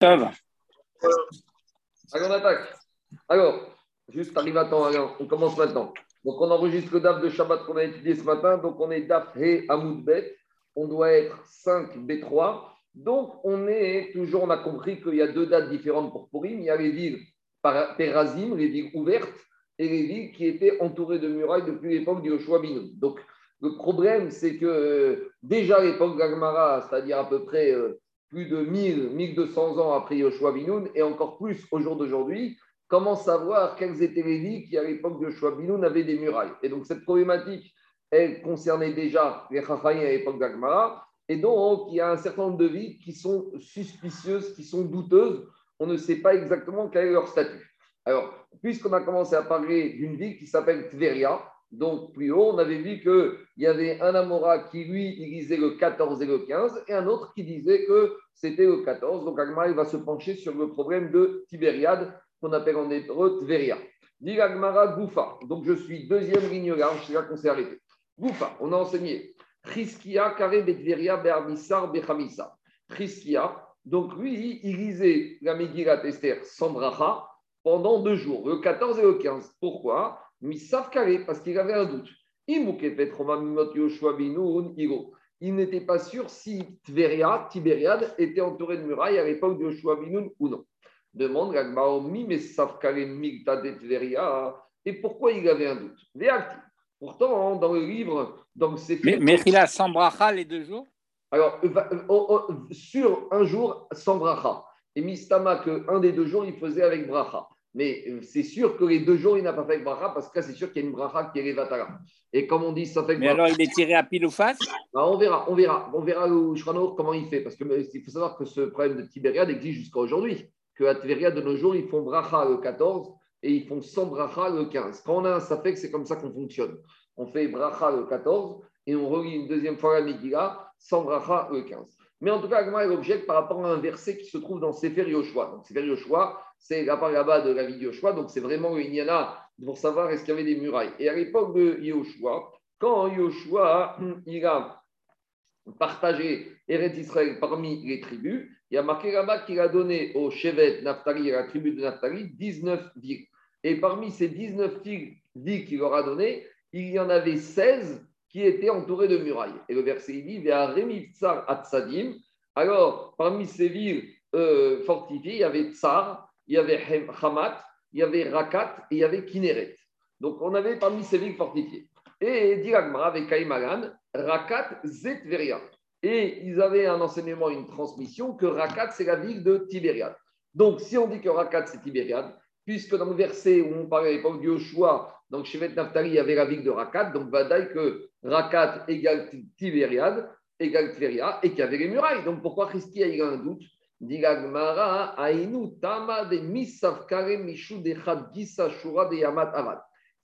Ça va. Allez, on attaque. Alors, juste arrive à temps, alors, on commence maintenant. Donc, on enregistre le DAF de Shabbat qu'on a étudié ce matin. Donc, on est DAF He Hamoud Bet. On doit être 5 B3. Donc, on est toujours, on a compris qu'il y a deux dates différentes pour Purim. Il y a les villes Perazim, les villes ouvertes, et les villes qui étaient entourées de murailles depuis l'époque du Yoshua. Donc, le problème, c'est que euh, déjà à l'époque d'Agmara, c'est-à-dire à peu près euh, plus de 1000, 1200 ans après Yoshua Binoun, et encore plus au jour d'aujourd'hui, comment savoir quelles étaient les villes qui, à l'époque de Yoshua Binoun, avaient des murailles Et donc, cette problématique, elle concernait déjà les Chachayim à l'époque d'Agmara, et donc il y a un certain nombre de villes qui sont suspicieuses, qui sont douteuses. On ne sait pas exactement quel est leur statut. Alors, puisqu'on a commencé à parler d'une ville qui s'appelle Tveria, donc plus haut, on avait vu qu'il y avait un Amora qui, lui, il disait le 14 et le 15, et un autre qui disait que c'était le 14. Donc Agmara, il va se pencher sur le problème de Tibériade, qu'on appelle en hébreu Tveria. Dit Agmara Goufa. Donc je suis deuxième ligne large, c'est là qu'on s'est arrêté. Goufa, on a enseigné. Triskia, Kare Betveria, Berbissar, Bechamissa. Triskia, donc lui, il lisait la Megillat Esther sans bracha pendant deux jours, le 14 et le 15. Pourquoi? Misaf Kare, parce qu'il avait un doute. Il n'était pas sûr si Tveria, Tibériade, était entouré de murailles à l'époque de Yoshua Binoun ou non. Demande Gagmaomi, mais Migta de Tveria. Et pourquoi il avait un doute? Pourtant, hein, dans le livre, c'est. Mais, mais il a sans bracha les deux jours? Alors, euh, euh, euh, sur un jour, sans bracha. Et Mistama, qu'un des deux jours, il faisait avec bracha. Mais c'est sûr que les deux jours, il n'a pas fait avec bracha parce que là, c'est sûr qu'il y a une bracha qui est revatara. Et comme on dit, ça fait. Mais alors, il est tiré à pile ou face? Bah, On verra, on verra. On verra où comment il fait. Parce qu'il faut savoir que ce problème de Tibériade existe jusqu'à aujourd'hui. Que Tibériade, de nos jours, ils font bracha le 14 et ils font sans bracha le 15. Quand on a un safek, c'est comme ça qu'on fonctionne. On fait bracha le 14 et on relit une deuxième fois la Megillah sans bracha le 15. Mais en tout cas, Agma est objecte par rapport à un verset qui se trouve dans Sefer Yoshua. Donc, Sefer Yoshua, c'est la part là-bas de la vie de Yoshua. Donc, c'est vraiment une yana pour savoir est-ce qu'il y avait des murailles. Et à l'époque de Yoshua, quand Yoshua il a partagé Eretz Israël parmi les tribus, il y a marqué là-bas qu'il a donné au Shevet Naftali, à la tribu de Naftali, 19 villes. Et parmi ces 19 villes qu'il leur a données, il y en avait 16 qui étaient entourées de murailles. Et le verset dit Vers Tsar Atsadim. Alors, parmi ces villes euh, fortifiées, il y avait Tsar, il y avait Hamat, il y avait Rakat et il y avait Kineret. Donc, on avait parmi ces villes fortifiées. Et Diragmara avec Kaimalan, Rakat, Zetveria. Et ils avaient un enseignement, une transmission que Rakat, c'est la ville de Tibériade. Donc, si on dit que Rakat, c'est Tibériade, puisque dans le verset où on parlait à l'époque de Yoshua, donc Shevet Naftali, il y avait la ville de Rakat, donc Vadaï que Rakat égale Tibériade égale Tveria et qu'il y avait les murailles. Donc pourquoi Christi a eu un doute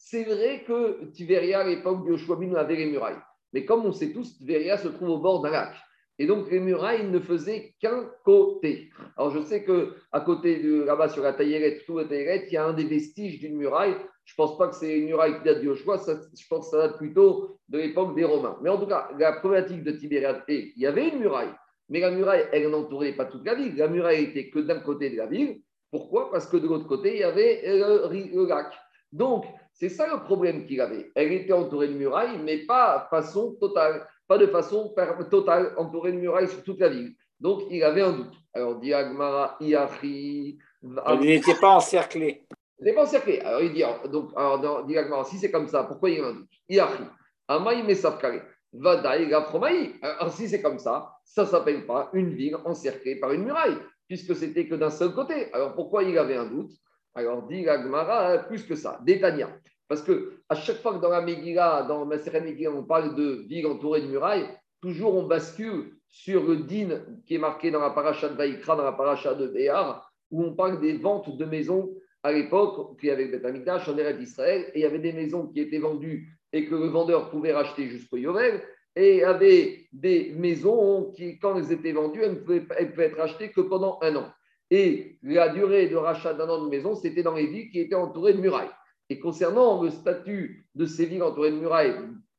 c'est vrai que Tiberia, à l'époque de Yoshua avait les murailles. Mais comme on sait tous, Tiberia se trouve au bord d'un lac. Et donc, les murailles ne faisaient qu'un côté. Alors, je sais qu'à côté de là-bas, sur la Taillérette, tout la il y a un des vestiges d'une muraille. Je ne pense pas que c'est une muraille qui date de Yoshua, je pense que ça date plutôt de l'époque des Romains. Mais en tout cas, la problématique de Tibériade est il y avait une muraille, mais la muraille, elle n'entourait pas toute la ville. La muraille était que d'un côté de la ville. Pourquoi? Parce que de l'autre côté, il y avait le, lac. Donc, c'est ça le problème qu'il avait. Elle était entourée de murailles, mais pas de façon totale, pas de façon totale, entourée de murailles sur toute la ville. Donc, il avait un doute. Alors, Diagmara, Iachi. Il n'était pas encerclé. Il n'était pas encerclé. Alors, il dit, donc, alors, Diagmara, si c'est comme ça, pourquoi il y a un doute? Iachi. Amaï Mesafkare. Vadaï Gafromaï. Alors, si c'est comme ça, ça ne s'appelle pas une ville encerclée par une muraille, puisque c'était que d'un seul côté. Alors, pourquoi il avait un doute? Alors, dit Gmara, plus que ça, Détania. Parce que à chaque fois que dans la Megillah, dans Maseret Megillah, on parle de villes entourées de murailles, toujours on bascule sur le din qui est marqué dans la paracha de Vaïkra, dans la paracha de Béar, où on parle des ventes de maisons à l'époque, qui avait Beth Amikdash en Eretz d'Israël, et il y avait des maisons qui étaient vendues et que le vendeur pouvait racheter jusqu'au Yovel, et avait des maisons qui, quand elles étaient vendues, elles ne pouvaient, être achetées que pendant un an. Et la durée de rachat d'un an de maison, c'était dans les villes qui étaient entourées de murailles. Et concernant le statut de ces villes entourées de murailles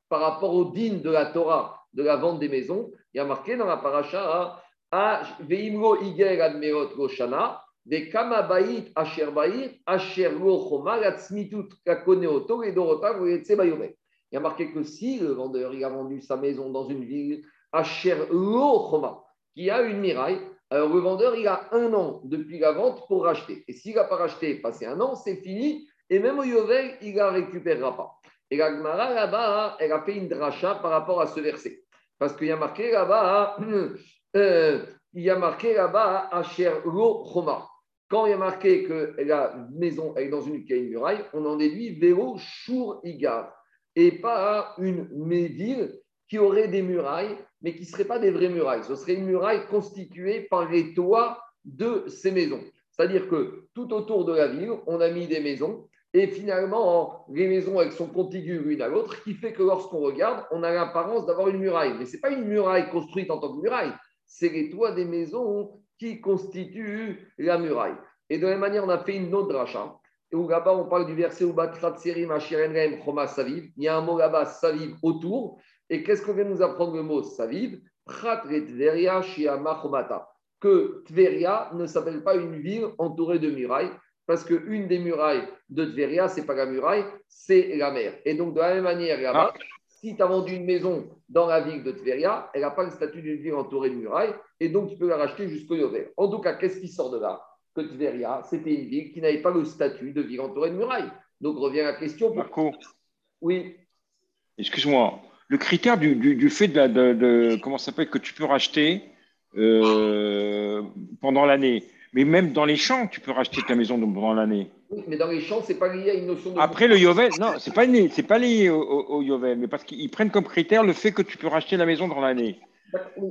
par rapport au digne de la Torah de la vente des maisons, il y a marqué dans la paracha Veimro Iger Admerot Roshana, des Kamabaït Asher Asher Lo Choma, Latzmitut Kakoneoto, et Dorota, Il y a marqué que si le vendeur il a vendu sa maison dans une ville, Asher Lo Choma, qui a une miraille, alors le vendeur il a un an depuis la vente pour racheter. Et s'il n'a pas racheté, passé un an, c'est fini, et même au Yovel, il ne la récupérera pas. Et la Gemara là-bas, elle a fait une dracha par rapport à ce verset. Parce qu'il y a marqué là-bas, euh, il y a marqué là-bas, Asher Lo Choma. Quand il y a marqué que la maison est dans une, qui muraille, on en déduit Vélo Chour Igar. Et pas une ville qui aurait des murailles, mais qui ne seraient pas des vraies murailles. Ce serait une muraille constituée par les toits de ces maisons. C'est-à-dire que tout autour de la ville, on a mis des maisons et finalement, les maisons, elles sont contiguës l'une à l'autre, qui fait que lorsqu'on regarde, on a l'apparence d'avoir une muraille. Mais ce n'est pas une muraille construite en tant que muraille, c'est les toits des maisons qui constituent la muraille. Et de la même manière, on a fait une autre dracha, où là-bas, on parle du verset où Saviv. Il y a un mot là-bas, Saviv, autour. Et qu'est-ce que vient nous apprendre le mot Saviv? Que Tveria ne s'appelle pas une ville entourée de murailles, parce qu'une des murailles de Tveria, ce n'est pas la muraille, c'est la mer. Et donc, de la même manière, là-bas, ah. si tu as vendu une maison dans la ville de Tveria, elle n'a pas le statut d'une ville entourée de murailles, et donc tu peux la racheter jusqu'au Yover. En tout cas, qu'est-ce qui sort de là? Que Tveria, c'était une ville qui n'avait pas le statut de ville entourée de murailles. Donc, revient la question. Marco. Oui. Excuse-moi. Le critère du, fait de, de, comment ça s'appelle que tu peux racheter euh, pendant l'année. Mais même dans les champs, tu peux racheter ta maison pendant l'année. Oui, mais dans les champs, c'est pas lié à une notion de. Après le Yovel, non, c'est pas lié, c'est pas lié au, Yovel, mais parce qu'ils prennent comme critère le fait que tu peux racheter la maison dans l'année.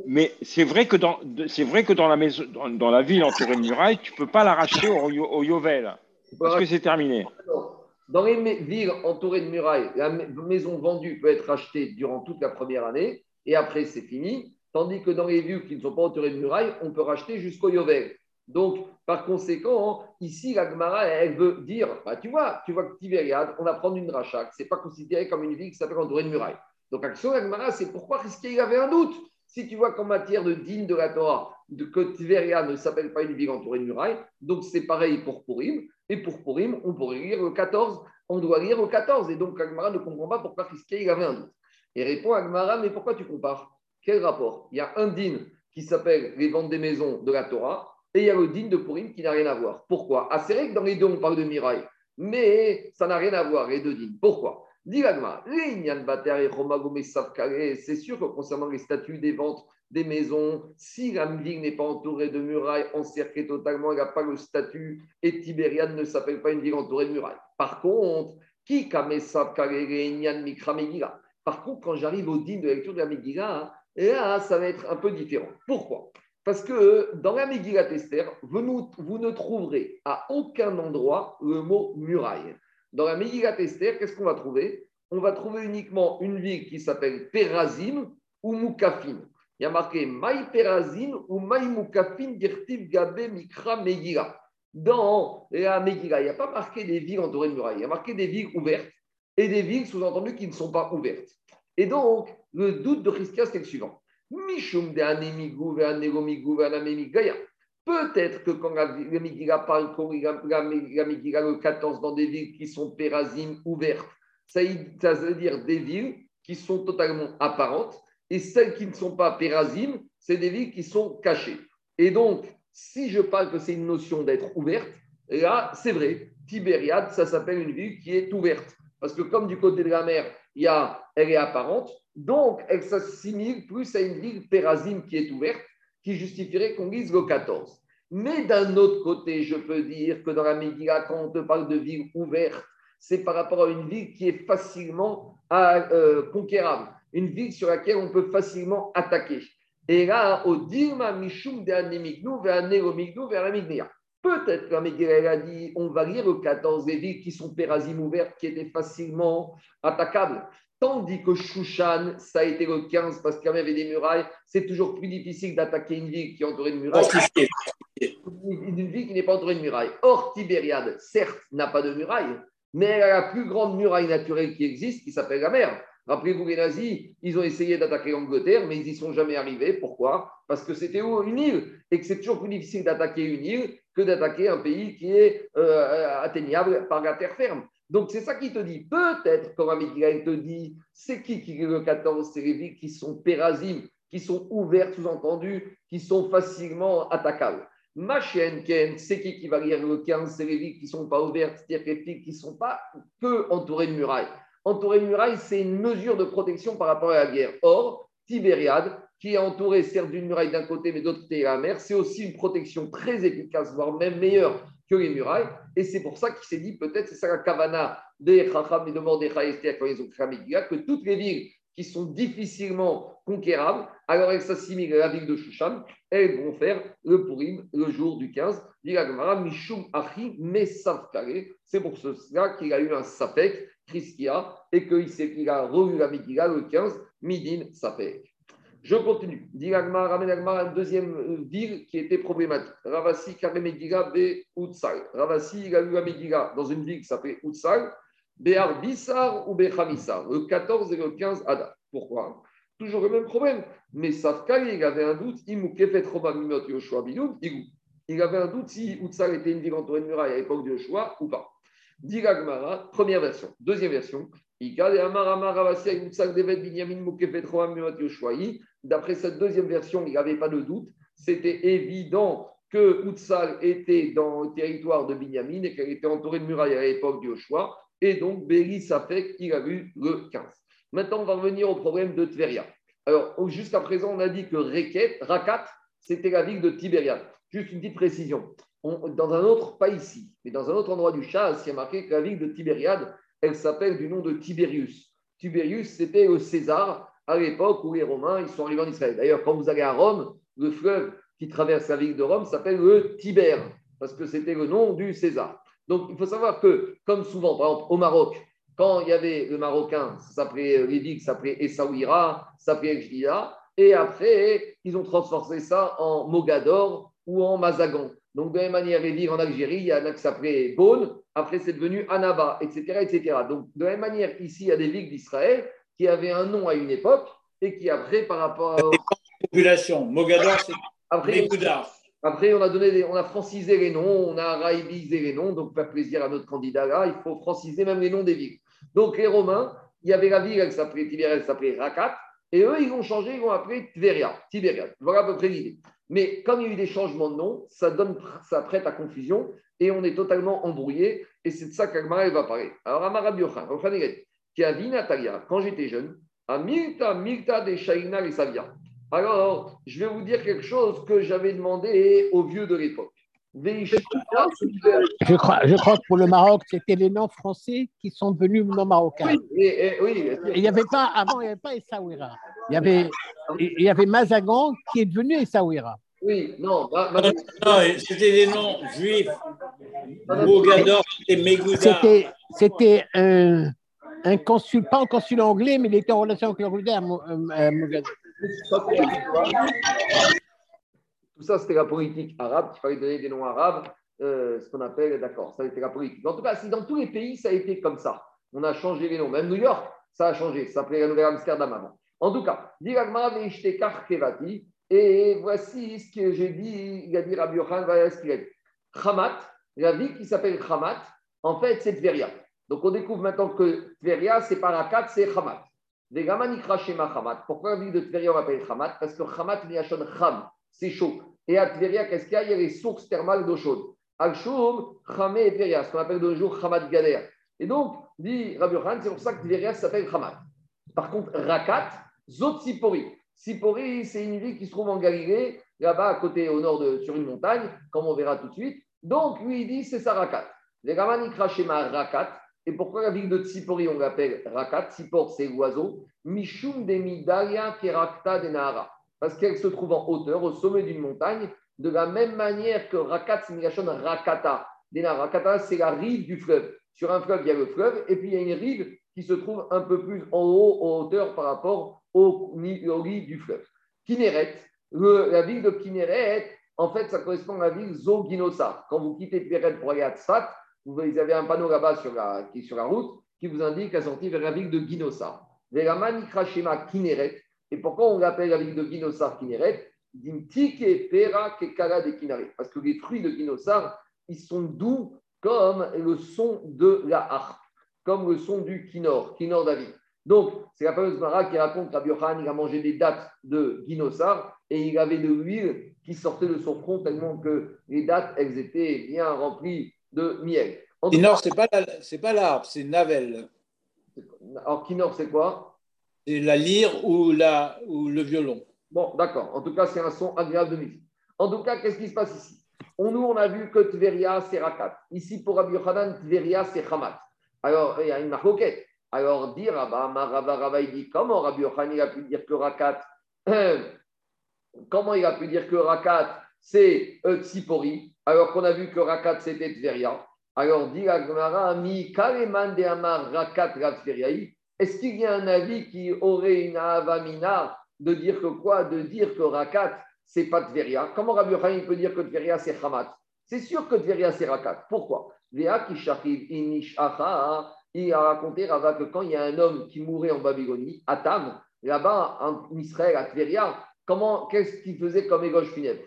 Mais c'est vrai que dans, c'est vrai que dans la maison, dans, la ville entourée de murailles, tu peux pas la racheter au, au Yovel parce que c'est terminé? Dans les villes entourées de murailles, la maison vendue peut être rachetée durant toute la première année et après c'est fini. Tandis que dans les villes qui ne sont pas entourées de murailles, on peut racheter jusqu'au Yovel. Donc, par conséquent, ici, la Gemara, elle veut dire, bah, tu vois, tu vois que Tibériade, on va prendre une rachat, ce n'est pas considéré comme une ville qui s'appelle entourée de murailles. Donc, action, la Gemara, c'est pourquoi est-ce qu'il avait un doute? Si tu vois qu'en matière de digne de la Torah, de, que ne s'appelle pas une ville entourée de murailles, donc c'est pareil pour Purim. Et pour Purim, on pourrait lire le 14, on doit lire le 14. Et donc, Agmara ne comprend pas pourquoi il avait un doute. Et répond Agmara, mais pourquoi tu compares? Quel rapport? Il y a un din qui s'appelle les ventes des maisons de la Torah et il y a le din de Purim qui n'a rien à voir. Pourquoi? Ah, c'est vrai que dans les deux, on parle de miraille, mais ça n'a rien à voir, les deux dînes. Pourquoi? C'est sûr que concernant les statuts des ventes des maisons, si la ville n'est pas entourée de murailles, encerclée totalement, elle n'a pas le statut, et Tibériade ne s'appelle pas une ville entourée de murailles. Par contre, qui Par contre, quand j'arrive au din de lecture de la Megillah, là, ça va être un peu différent. Pourquoi? Parce que dans la Megillat Esther, vous, vous, ne trouverez à aucun endroit le mot muraille. Dans la Megillat Esther, qu'est-ce qu'on va trouver? On va trouver uniquement une ville qui s'appelle Perazim ou Moukafin. Il y a marqué Maï Perazim ou Maï Moukafin Dirtiv Gabe Mikra Megillah. Dans la Megillah, il n'y a pas marqué des villes entourées de murailles. Il y a marqué des villes ouvertes et des villes sous-entendues qui ne sont pas ouvertes. Et donc, le doute de Christian, c'est le suivant. Mishum de Peut-être que quand la, la parle, la, le 14 dans des villes qui sont pérazim ouvertes, ça, veut dire des villes qui sont totalement apparentes, et celles qui ne sont pas pérazim, c'est des villes qui sont cachées. Et donc, si je parle que c'est une notion d'être ouverte, là, c'est vrai, Tibériade, ça s'appelle une ville qui est ouverte. Parce que comme du côté de la mer, il y a, elle est apparente, donc, elle s'assimile plus à une ville pérazime qui est ouverte, qui justifierait qu'on lise le 14. Mais d'un autre côté, je peux dire que dans la Megillah, quand on te parle de ville ouverte, c'est par rapport à une ville qui est facilement euh, conquérable, une ville sur laquelle on peut facilement attaquer. Et là, au Dirma Mishum de Anemignou vers vers Peut-être que la Megillah a dit on va lire le 14 des villes qui sont pérazim ouvertes, qui étaient facilement attaquables. Tandis que Shushan, ça a été le 15 parce qu'il y avait des murailles. C'est toujours plus difficile d'attaquer une ville qui est entourée de murailles. Une ville qui n'est pas entourée de murailles. Or, Tibériade, certes, n'a pas de murailles, mais elle a la plus grande muraille naturelle qui existe, qui s'appelle la mer. Rappelez-vous, les nazis, ils ont essayé d'attaquer l'Angleterre, mais ils n'y sont jamais arrivés. Pourquoi? Parce que c'était une île et que c'est toujours plus difficile d'attaquer une île que d'attaquer un pays qui est euh, atteignable par la terre ferme. Donc c'est ça qui te dit. Peut-être, comme Amidgaï te dit, c'est qui qui est le 14 C'est les villes qui sont pérasimes, qui sont ouvertes, sous-entendu, qui sont facilement attaquables. Ma chienne, Ken, c'est qui qui va lire le 15 C'est les villes qui ne sont pas ouvertes, c'est-à-dire qui ne sont pas peu entourées de murailles. Entourées de murailles, c'est une mesure de protection par rapport à la guerre. Or, Tibériade, qui est entourée certes d'une muraille d'un côté, mais d'autre côté la mer, c'est aussi une protection très efficace, voire même meilleure que les murailles. Et c'est pour ça qu'il s'est dit, peut-être, c'est ça la kavana des Chacham et de Mordechai quand ils ont que toutes les villes qui sont difficilement conquérables, alors elles s'assimilent à la ville de Shushan, elles vont faire le Purim le jour du 15. Mishum Achi C'est pour cela qu'il a eu un Sapek, Christia, et qu'il a revu la Megillah le 15, Midin Sapek. Je continue. Diragma une deuxième euh, ville qui était problématique. Ravasi Karemegila Be Utsal. Ravasi, il a eu la Megillah dans une ville qui s'appelait Utsal. Béar Bissar ou Bechamissar, le 14 et le 15 Ada. Pourquoi? Toujours le même problème. Mais Safkal, il avait un doute. Il avait un doute si Utsal était une ville entourée de murailles à l'époque de Yoshua ou pas. Diragmara, première version. Deuxième version. D'après cette deuxième version, il n'y avait pas de doute. C'était évident que Utsal était dans le territoire de Binyamin et qu'elle était entourée de murailles à l'époque de Joshua. Et donc, Béli Safek, il a vu le 15. Maintenant, on va revenir au problème de Tveria. Alors, jusqu'à présent, on a dit que Rakat, c'était la ville de Tibériade. Juste une petite précision. dans un autre, pas ici, mais dans un autre endroit du Chaz, il y a marqué que la ville de Tibériade, elle s'appelle du nom de Tiberius. Tiberius, c'était César à l'époque où les Romains ils sont arrivés en Israël. D'ailleurs, quand vous allez à Rome, le fleuve qui traverse la ville de Rome s'appelle le Tiber, parce que c'était le nom du César. Donc, il faut savoir que, comme souvent, par exemple, au Maroc, quand il y avait le Marocain, ça s'appelait, les villes s'appelaient Essaouira, ça s'appelait Ejdia, et après, ils ont transformé ça en Mogador ou en Mazagan. Donc, de la même manière, villes en Algérie, il y en a qui s'appelaient Beaune, après c'est devenu Anaba, etc., etc. Donc, de la même manière, ici, il y a des villes d'Israël qui avaient un nom à une époque et qui, après, par rapport à. Population, Mogador, c'est après, après, on a, donné on a francisé les noms, on a araïbisé les noms, donc faire plaisir à notre candidat là, il faut franciser même les noms des villes. Donc les Romains, il y avait la ville, elle s'appelait Tibériade, elle s'appelait Rakat, et eux, ils vont changer, ils vont appeler Tveria, Tibériade. Voilà à peu près l'idée. Mais comme il y a eu des changements de nom, ça, donne, ça prête à confusion et on est totalement embrouillé. Et c'est de ça qu'Agmara va parler. Alors, Amara Biochan, qui a vu Natalia, quand j'étais jeune, à Milta, Milta de Shaina et Savia. Alors, je vais vous dire quelque chose que j'avais demandé aux vieux de l'époque. Je crois, je crois que pour le Maroc, c'était les noms français qui sont devenus noms marocains. Oui, il n'y avait pas, avant, il n'y avait pas Essaouira. Il y avait, il y avait Mazagan qui est devenu Essaouira. Oui, non. non, c'était des noms juifs. Mogador, c'était Megouda. C'était un, un consul, pas un consul anglais, mais il était en relation avec l'Angleterre, Mogador. Tout ça, c'était la politique arabe, qu'il fallait donner des noms arabes, euh, ce qu'on appelle, d'accord, ça a été la politique. En tout cas, si dans tous les pays, ça a été comme ça. On a changé les noms. Même New York, ça a changé. Ça s'appelait la Nouvelle-Amsterdam avant. En tout cas, et voici ce que j'ai dit, il a dit Rabbi Yochan, Hamat, la ville qui s'appelle Hamat, en fait, c'est Tveria. Donc on découvre maintenant que Tveria, c'est pas Rakat, c'est Hamat. Pourquoi la ville de Tveria on l'appelle Hamat Parce que Hamat, Cham, c'est chaud. Et à Tveria, qu'est-ce qu'il y a? Il y a les sources thermales d'eau chaude. Al-Shum, Chamé et Tveria, ce qu'on appelle de nos jours Hamat Gader. Et donc, dit Rabbi c'est pour ça que Tveria s'appelle Hamat. Par contre, Rakat, Zot Sipori. Sipori, c'est une ville qui se trouve en Galilée, là-bas, à côté, au nord, de, sur une montagne, comme on verra tout de suite. Donc, lui, il dit, c'est ça Rakat. Les Rakat. Et pourquoi la ville de Tsipori, on l'appelle Rakat Tsipor, c'est l'oiseau. Mishum de Midaya Kerakta de Nahara parce qu'elle se trouve en hauteur, au sommet d'une montagne, de la même manière que Rakat, Rakata. Rakata, c'est la rive du fleuve. Sur un fleuve, il y a le fleuve, et puis il y a une rive qui se trouve un peu plus en haut, en hauteur par rapport au, lit du fleuve. Kineret, la ville de Kineret, en fait, ça correspond à la ville Zoginosa. Quand vous quittez Piret pour aller à Tzfat, vous avez un panneau là-bas sur la, sur la route qui vous indique la sortie vers la ville de Ginosa. Kineret. Et pourquoi on l'appelle la ville de Ginosar Kineret? Pera Parce que les fruits de Ginosar, ils sont doux comme le son de la harpe, comme le son du Kinor, Kinor David. Donc, c'est la fameuse Mara qui raconte que Rabbi il a mangé des dattes de Ginosar et il avait de l'huile qui sortait de son front tellement que les dattes, elles étaient bien remplies de miel. Kinor, ce n'est pas l'arbre, c'est Navel. Alors, Kinor, c'est quoi? C'est la lyre ou, la, ou le violon. Bon, d'accord. En tout cas, c'est un son agréable de musique. En tout cas, qu'est-ce qui se passe ici? On, Nous, on a vu que Tveria, c'est Rakat. Ici, pour Rabbi Yochanan, Tveria, c'est Hamat. Alors, il y a une marquette. Alors, dire Rabba, il dit comment Rabbi Yochanan a pu dire que Rakat Comment il a pu dire que Rakat, c'est Tsipori, alors qu'on a vu que Rakat, c'était Tveria Alors, dit Agmara, Mi Kaleman de Amar Rakat Est-ce qu'il y a un avis qui aurait une avamina de dire que quoi De dire que Rakat, c'est pas Tveria. Comment Rabbi Yochanan peut dire que Tveria, c'est Hamat? C'est sûr que Tveria, c'est Rakat. Pourquoi? Il a raconté Rava que quand il y a un homme qui mourait en Babylonie, à Tam, là-bas en Israël, à Tveria, comment, qu'est-ce qu'il faisait comme égoge funèbre?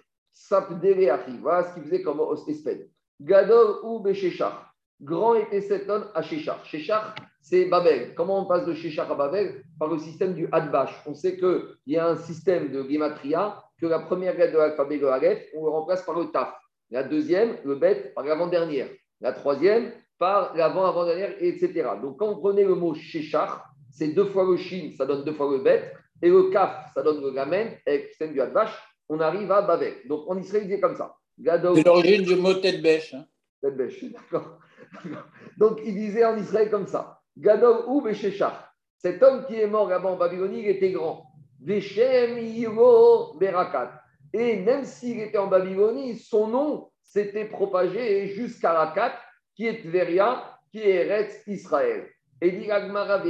Voilà ce qu'il faisait comme espèce. Gadol ou Beshechar. Grand était cet homme à Shechar. Shechar, c'est Babel. Comment on passe de Shechar à Babel? Par le système du Hadbash. On sait qu'il y a un système de Gematria, que la première lettre de l'alphabet, de Aleph, on le remplace par le Taf. La deuxième, le Bet, par l'avant-dernière. La troisième, par l'avant-avant-dernière, etc. Donc, quand on prenait le mot Shechar, c'est deux fois le Shin, ça donne deux fois le Bet, et le Kaf, ça donne le Gamen, avec le système du Hadbash, on arrive à Babel. Donc, en Israël, il comme ça. C'est l'origine du mot tête bêche. Hein. Tête bêche, d'accord. Donc, il disait en Israël comme ça Gadol ou. Cet homme qui est mort là-bas en Babylonie, il était grand. Veshem Yiro Berakat. Et même s'il était en Babylonie, son nom s'était propagé jusqu'à Rakat, qui est Tveria, qui est Eretz Israël. Et dit Agmara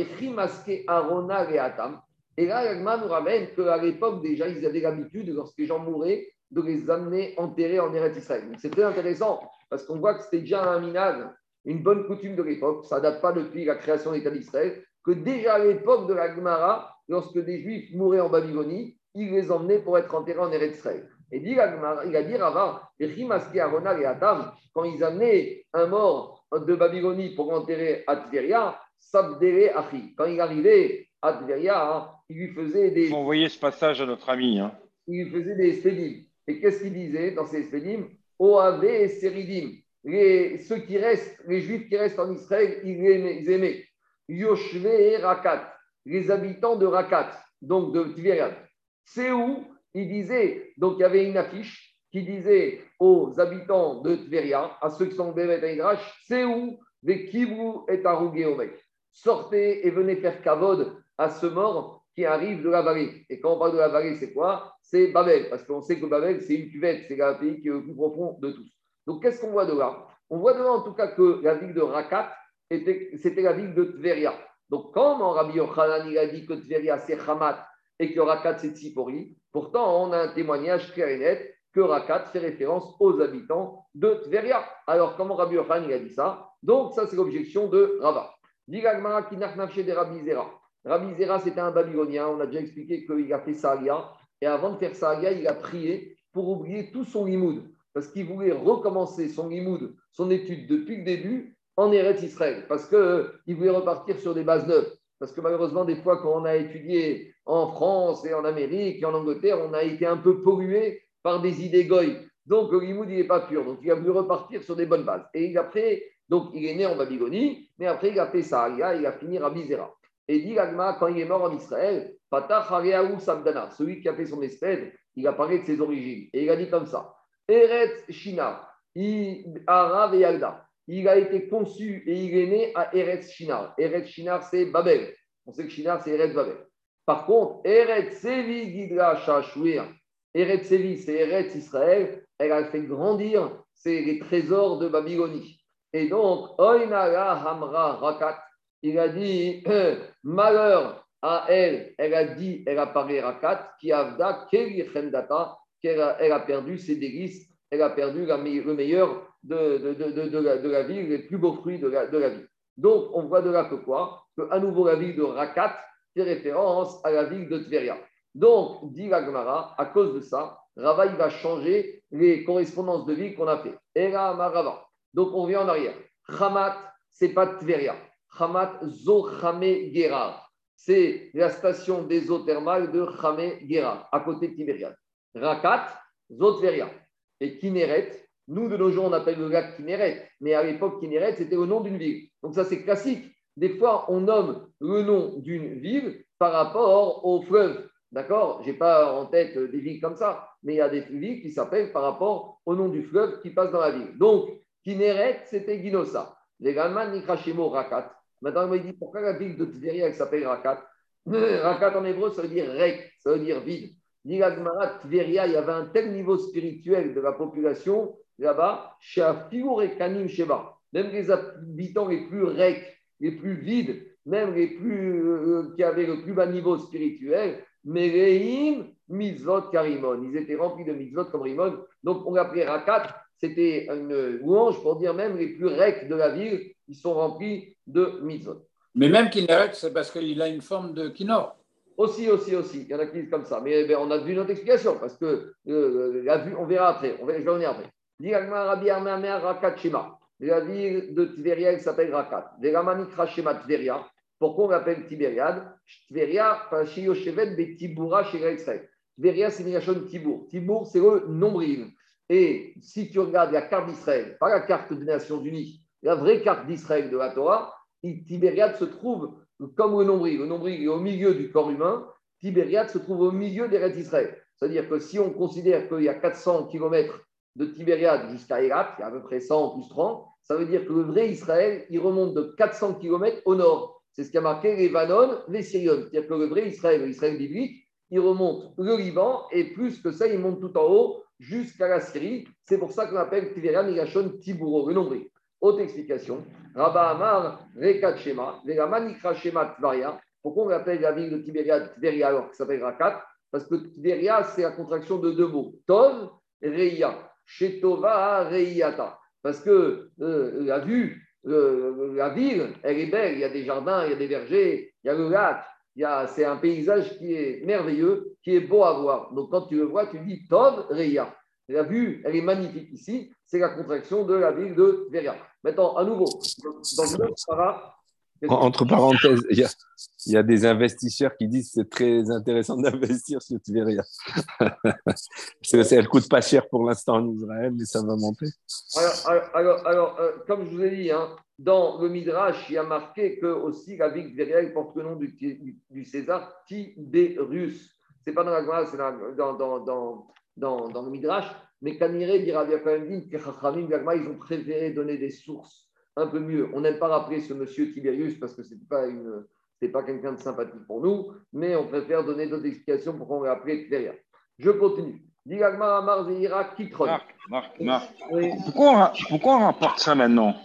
Arona Atam. Et là, Agmara nous ramène qu'à l'époque, déjà, ils avaient l'habitude, lorsque les gens mouraient, de les amener enterrés en Eretz Israël. C'est très intéressant, parce qu'on voit que c'était déjà un minage une bonne coutume de l'époque, ça ne date pas depuis la création de l'État d'Israël, que déjà à l'époque de la Gemara, lorsque des Juifs mouraient en Babylonie, ils les emmenaient pour être enterrés en Eretz Israël. Et dit il a dit Rava, et Atam, quand ils amenaient un mort de Babylonie pour enterrer à Tveria, Sabdere Achi. Quand il arrivait à Tveria, hein, il lui faisait des. Vous envoyez ce passage à notre ami. Hein. Il lui faisait des. Et qu'est-ce qu'il disait dans ces spédim Oave et Seridim les, ceux qui restent, les juifs qui restent en Israël, ils aimaient, ils aimaient. Yoshve et Rakat, les habitants de Rakat, donc de Tveriat. C'est où? Il disait, donc il y avait une affiche qui disait aux habitants de Tveria, à ceux qui sont Bémet et c'est où? Les Kibou et mec. Sortez et venez faire kavod à ce mort qui arrive de la vallée. Et quand on parle de la vallée, c'est quoi? C'est Babel, parce qu'on sait que Babel, c'est une cuvette, c'est le pays qui est le plus profond de tous. Donc, qu'est-ce qu'on voit de là? On voit de là, en tout cas, que la ville de Rakat, c'était la ville de Tveria. Donc, quand Rabbi Yochanan il a dit que Tveria, c'est Hamat et que Rakat, c'est Tsipori, pourtant, on a un témoignage clair et net que Rakat fait référence aux habitants de Tveria. Alors, comment Rabbi Yochanan il a dit ça? Donc, ça, c'est l'objection de Rava. Digagmara kinachnafche de Rabbi Zera. Rabbi Zera, c'était un Babylonien. On a déjà expliqué qu'il a fait Saria. Et avant de faire Saria, il a prié pour oublier tout son limoud parce qu'il voulait recommencer son limoud, son étude depuis le début en Eretz Israël, parce qu'il euh, voulait repartir sur des bases neuves. Parce que malheureusement, des fois, quand on a étudié en France et en Amérique et en Angleterre, on a été un peu pollué par des idées goy. Donc, le il n'est pas pur. Donc, il a voulu repartir sur des bonnes bases. Et après, donc, il est né en Babylonie, mais après, il a fait Saharia, il a fini à Zera. Et dit Agma, quand il est mort en Israël, Patach Sabdana, celui qui a fait son espèce, il a parlé de ses origines. Et il a dit comme ça Eretz Shinar, Arav et Yalda. Il a été conçu et il est né à Eretz Shinar. Eretz Shinar, c'est Babel. On sait que Shinar, c'est Eretz Babel. Par contre, Eretz Sevi Gidra Shashouir. Eretz Sevi, c'est Eretz Israël. Elle a fait grandir, les trésors de Babylonie. Et donc, Oinara Hamra Rakat, il a dit malheur à elle, elle a dit, elle a parlé Rakat, qui avda elle a, perdu ses délices, elle a perdu le meilleur de, de, la, vie, les plus beaux fruits de la, vie. Donc, on voit de là que quoi? Que à nouveau, la ville de Rakat, fait référence à la ville de Tveria. Donc, dit la Gemara, à cause de ça, Rava il va changer les correspondances de ville qu'on a fait. Era. Donc, on vient en arrière. Hamat, c'est pas Tveria. Hamat Zochame Gerar. C'est la station des eaux thermales de Chame Gerar, à côté de Tibériade. Rakat, Zotveria. Et Kineret, nous, de nos jours, on appelle le lac Kineret, mais à l'époque, Kineret, c'était le nom d'une ville. Donc ça, c'est classique. Des fois, on nomme le nom d'une ville par rapport au fleuve. D'accord? Je n'ai pas en tête des villes comme ça, mais il y a des villes qui s'appellent par rapport au nom du fleuve qui passe dans la ville. Donc, Kineret, c'était Ginosa. Légalement, Nikrashimo, Rakat. Maintenant, il dit pourquoi la ville de Tveria s'appelle Rakat Rakat en hébreu, ça veut dire rek, ça veut dire vide. Tveria, il y avait un tel niveau spirituel de la population là-bas, Kanim Sheba. Même les habitants les plus recs, les plus vides, même les plus euh, qui avaient le plus bas niveau spirituel, Mereim Mitzvot Karimon. Ils étaient remplis de mitzvot comme Rimon. Donc on l'appelait Rakat. C'était une louange pour dire même les plus recs de la ville, ils sont remplis de mitzvot. Mais même Kineret, c'est parce qu'il a une forme de Kinor. Aussi, aussi, aussi. Il y en a qui disent comme ça. Mais eh on a vu notre explication parce que euh, la vue, on verra après. On verra, je vais revenir après. Rabbi Rakat Shema. La ville de Tveria, s'appelle Rakat. Veramani Krashema Tveria. Pourquoi on l'appelle Tibériade? Tveria, Shiyoshevet Betibura Israël. Tveria, c'est Migashon Tibour. Tibour, c'est le nombril. Et si tu regardes la carte d'Israël, pas la carte des Nations Unies, la vraie carte d'Israël de la Torah, Tibériade se trouve comme le nombril. Le nombril est au milieu du corps humain. Tibériade se trouve au milieu des rêves d'Israël. C'est-à-dire que si on considère qu'il y a 400 km de Tibériade jusqu'à Erat, qui est à peu près 100 plus 30, ça veut dire que le vrai Israël, il remonte de 400 km au nord. C'est ce qui a marqué les Vanon, les Syriens. C'est-à-dire que le vrai Israël, l'Israël biblique, il remonte le Liban et plus que ça, il monte tout en haut jusqu'à la Syrie. C'est pour ça qu'on appelle Tibériade Migashon Tibouro, le nombril. Autre explication. Rabba Amar, Rekat Shema, Nikra Shema Tvaria. Pourquoi on appelle la ville de Tibériade Tveria alors qu'il s'appelle Rakat? Parce que Tveria, c'est la contraction de deux mots. Tov, Reya. Shetova Reiyata. Parce que euh, la vue, la ville, elle est belle. Il y a des jardins, il y a des vergers, il y a le lac. C'est un paysage qui est merveilleux, qui est beau à voir. Donc quand tu le vois, tu dis Tov Reya. La vue, elle est magnifique ici. C'est la contraction de la ville de Veria. Maintenant, à nouveau, dans le entre parenthèses, il y, a, des investisseurs qui disent que c'est très intéressant d'investir sur Tveria. Elle coûte pas cher pour l'instant en Israël, mais ça va monter. Alors, alors, euh, comme je vous ai dit, hein, dans le Midrash, il y a marqué que aussi la ville de Tveria porte le nom du, du, César Tiberius. Ce n'est pas dans la c'est dans, dans, dans, dans le Midrash. Mais Kanire dira bien quand même dit que ils ont préféré donner des sources un peu mieux. On n'aime pas rappeler ce monsieur Tiberius parce que ce n'est pas, une, pas quelqu'un de sympathique pour nous, mais on préfère donner d'autres explications pour qu'on l'appelle derrière. Je continue. Marc, Marc, Marc. Pourquoi, on, pourquoi on rapporte ça maintenant?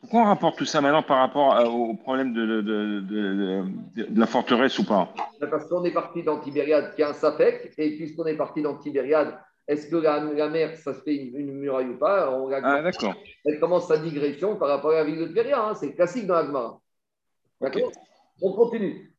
Pourquoi on rapporte tout ça maintenant par rapport au problème de, de, de, de la forteresse ou pas? Parce qu'on est parti dans Tibériade qui a un sapec, et puisqu'on est parti dans Tibériade est-ce que la, mer, ça se fait une, muraille ou pas Ah, d'accord. Elle commence sa digression par rapport à la ville de Tveria. Hein. C'est classique dans l'Agmara. D'accord On continue.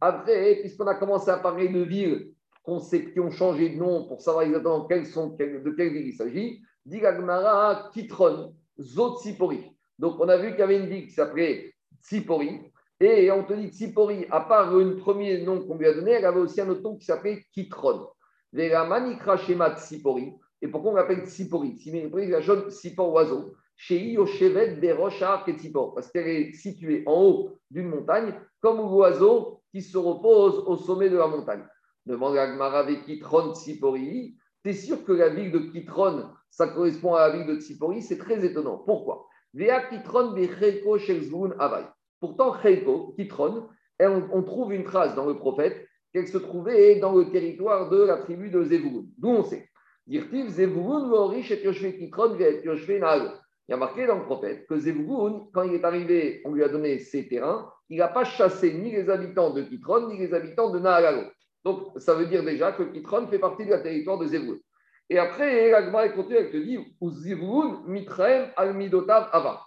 Après, puisqu'on a commencé à parler de villes qui ont changé de nom pour savoir exactement sont, de quelle ville il s'agit, dit Agmara Kitron, Zotsipori. Donc, on a vu qu'il y avait une ville qui s'appelait Tsipori. Et on te dit Tsipori, à part le premier nom qu'on lui a donné, elle avait aussi un autre nom qui s'appelait Kitron. Et pourquoi on l'appelle Tsipori Tsipori, la jaune Sipor oiseau. Chez Yoshevet Beroshar Ketsipor, parce qu'elle est située en haut d'une montagne, comme l'oiseau qui se repose au sommet de la montagne. Demande à avec Kitron Tsipori. Tu es sûr que la ville de Kitron, ça correspond à la ville de Tsipori C'est très étonnant. Pourquoi? Vea Kitron Avai. Pourtant, Kitron, on trouve une trace dans le prophète qu'elle se trouvait dans le territoire de la tribu de Zevulun. D'où on sait. Dirtiv Vorish et Yoshve Kitron et Yoshve Il y a marqué dans le prophète que Zevulun, quand il est arrivé, on lui a donné ses terrains, il n'a pas chassé ni les habitants de Kitron, ni les habitants de Nahagalo. Donc, ça veut dire déjà que Kitron fait partie du territoire de Zevulun. Et après, l'Agma est continue avec le livre où Zevulun Mitraem al Midotav Ava.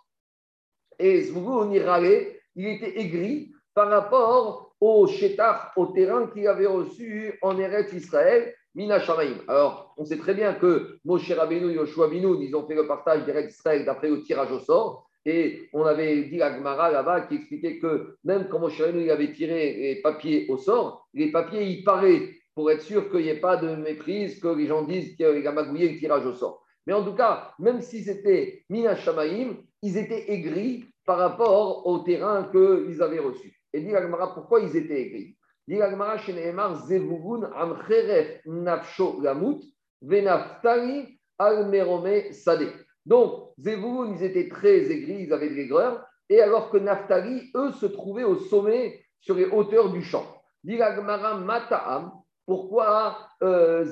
Et Zevulun, il râlait, il était aigri par rapport au Shetar, au terrain qu'il avait reçu en Eretz Israël, Mina Shamaim. Alors, on sait très bien que Moshe Rabbeinu et Yoshua Binoun, ils ont fait le partage d'Eretz Israël d'après le tirage au sort. Et on avait dit à Gmara là-bas qui expliquait que même quand Moshe Rabbeinu avait tiré les papiers au sort, les papiers, ils paraient pour être sûr qu'il n'y ait pas de méprise, que les gens disent qu'il a magouillé le tirage au sort. Mais en tout cas, même s'ils étaient Mina Shamaim, ils étaient aigris par rapport au terrain qu'ils avaient reçu. Et dit Agmara, pourquoi ils étaient aigris? Dit Agmara, chez Nehemar, Zevugun Amcheref Nafsho Lamut, Venaftali Almerome Sade. Donc, Zevugun, ils étaient très aigris, ils avaient de l'aigreur, et alors que Naftali, eux, se trouvaient au sommet, sur les hauteurs du champ. Dit Agmara, Mata'am, pourquoi euh,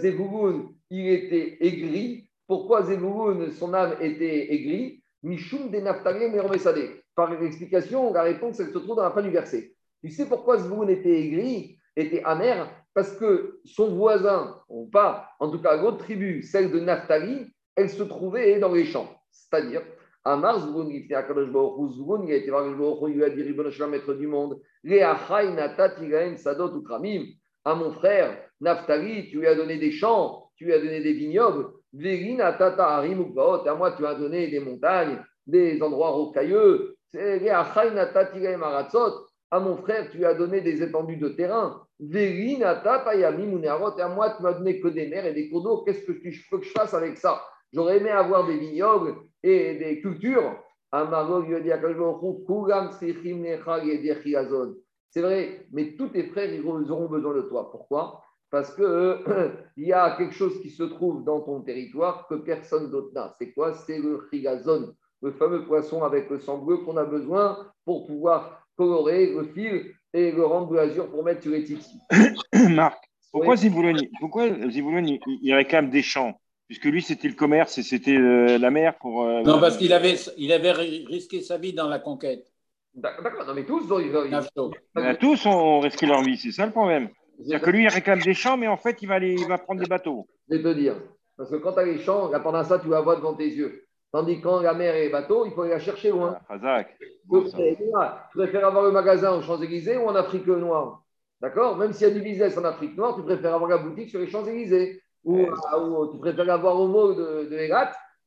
il était aigri? Pourquoi Zevulun, son âme était aigrie? Mishum de Naftali Par l'explication, la réponse, elle se trouve dans la fin du verset. Tu sais pourquoi Zevulun était aigri, était amer? Parce que son voisin, ou pas, en tout cas l'autre tribu, celle de Naphtali, elle se trouvait dans les champs. C'est-à-dire, Amar Zvun, il était à Kadosh Zvun, il a été voir il lui a dit Ribon maître du monde, à mon frère Naphtali, tu lui as donné des champs, tu lui as donné des vignobles. Tata à moi tu as donné des montagnes, des endroits rocailleux. À mon frère, tu as donné des étendues de terrain. Et à moi tu m'as donné que des mers et des cours d'eau. Qu'est-ce que je peux que je fasse avec ça? J'aurais aimé avoir des vignobles et des cultures. C'est vrai, mais tous tes frères, ils auront besoin de toi. Pourquoi? Parce qu'il il y a quelque chose qui se trouve dans ton territoire que personne d'autre n'a. C'est quoi? C'est le chigazon, le fameux poisson avec le sang bleu qu'on a besoin pour pouvoir colorer le fil et le rendre azur pour mettre sur les titis. Marc, pourquoi oui. pourquoi il, réclame des champs? Puisque lui, c'était le commerce et c'était euh, la mer pour. Euh, non, parce qu'il avait, il avait risqué sa vie dans la conquête. D'accord, non, mais tous, ils, tous ont risqué leur vie, c'est ça le problème. C'est-à-dire que lui, il réclame des champs, mais en fait, il va, aller, il va prendre des bateaux. Je vais te dire. Parce que quand tu as les champs, là, pendant ça, tu vas voir devant tes yeux. Tandis que quand la mer et les bateaux, il faut aller la chercher loin. Ah, tu préfères avoir le magasin aux Champs-Élysées ou en Afrique noire D'accord? Même s'il y a du business en Afrique noire, tu préfères avoir la boutique sur les Champs-Élysées. Ou, tu préfères avoir au mot de, de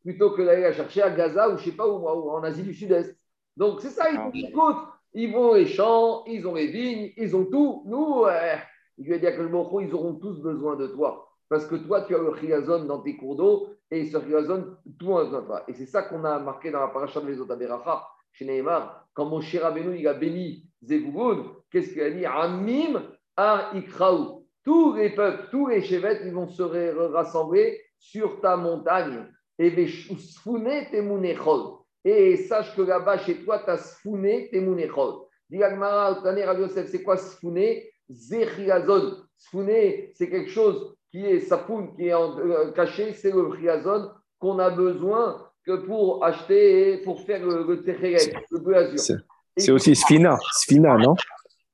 plutôt que d'aller la chercher à Gaza ou je sais pas où, ou en Asie du Sud-Est. Donc, c'est ça, ils ah, ils vont les champs, ils ont les vignes, ils ont tout. Nous, il lui a dit à ils auront tous besoin de toi. Parce que toi, tu as le riazon dans tes cours d'eau, et ce riazon, tout de toi. Et c'est ça qu'on a marqué dans la paracha de Mesotaveracha, chez Neymar, quand mon cher Rabbeinu, il a béni Zebougoun, qu'est-ce qu'il a dit? Amim a ikraou. Tous les peuples, tous les chevettes, ils vont se rassembler sur ta montagne. Et temunechol et sache que là-bas, chez toi, tu as sfouné tes mounechol. Dit Agmara, c'est quoi sfouné? Zechiazon. Sfouné, c'est quelque chose qui est safoun, qui est euh, caché, c'est le chiazon qu'on a besoin que pour acheter, pour faire le, le le bleu azur. C'est aussi sfina, sfina, non?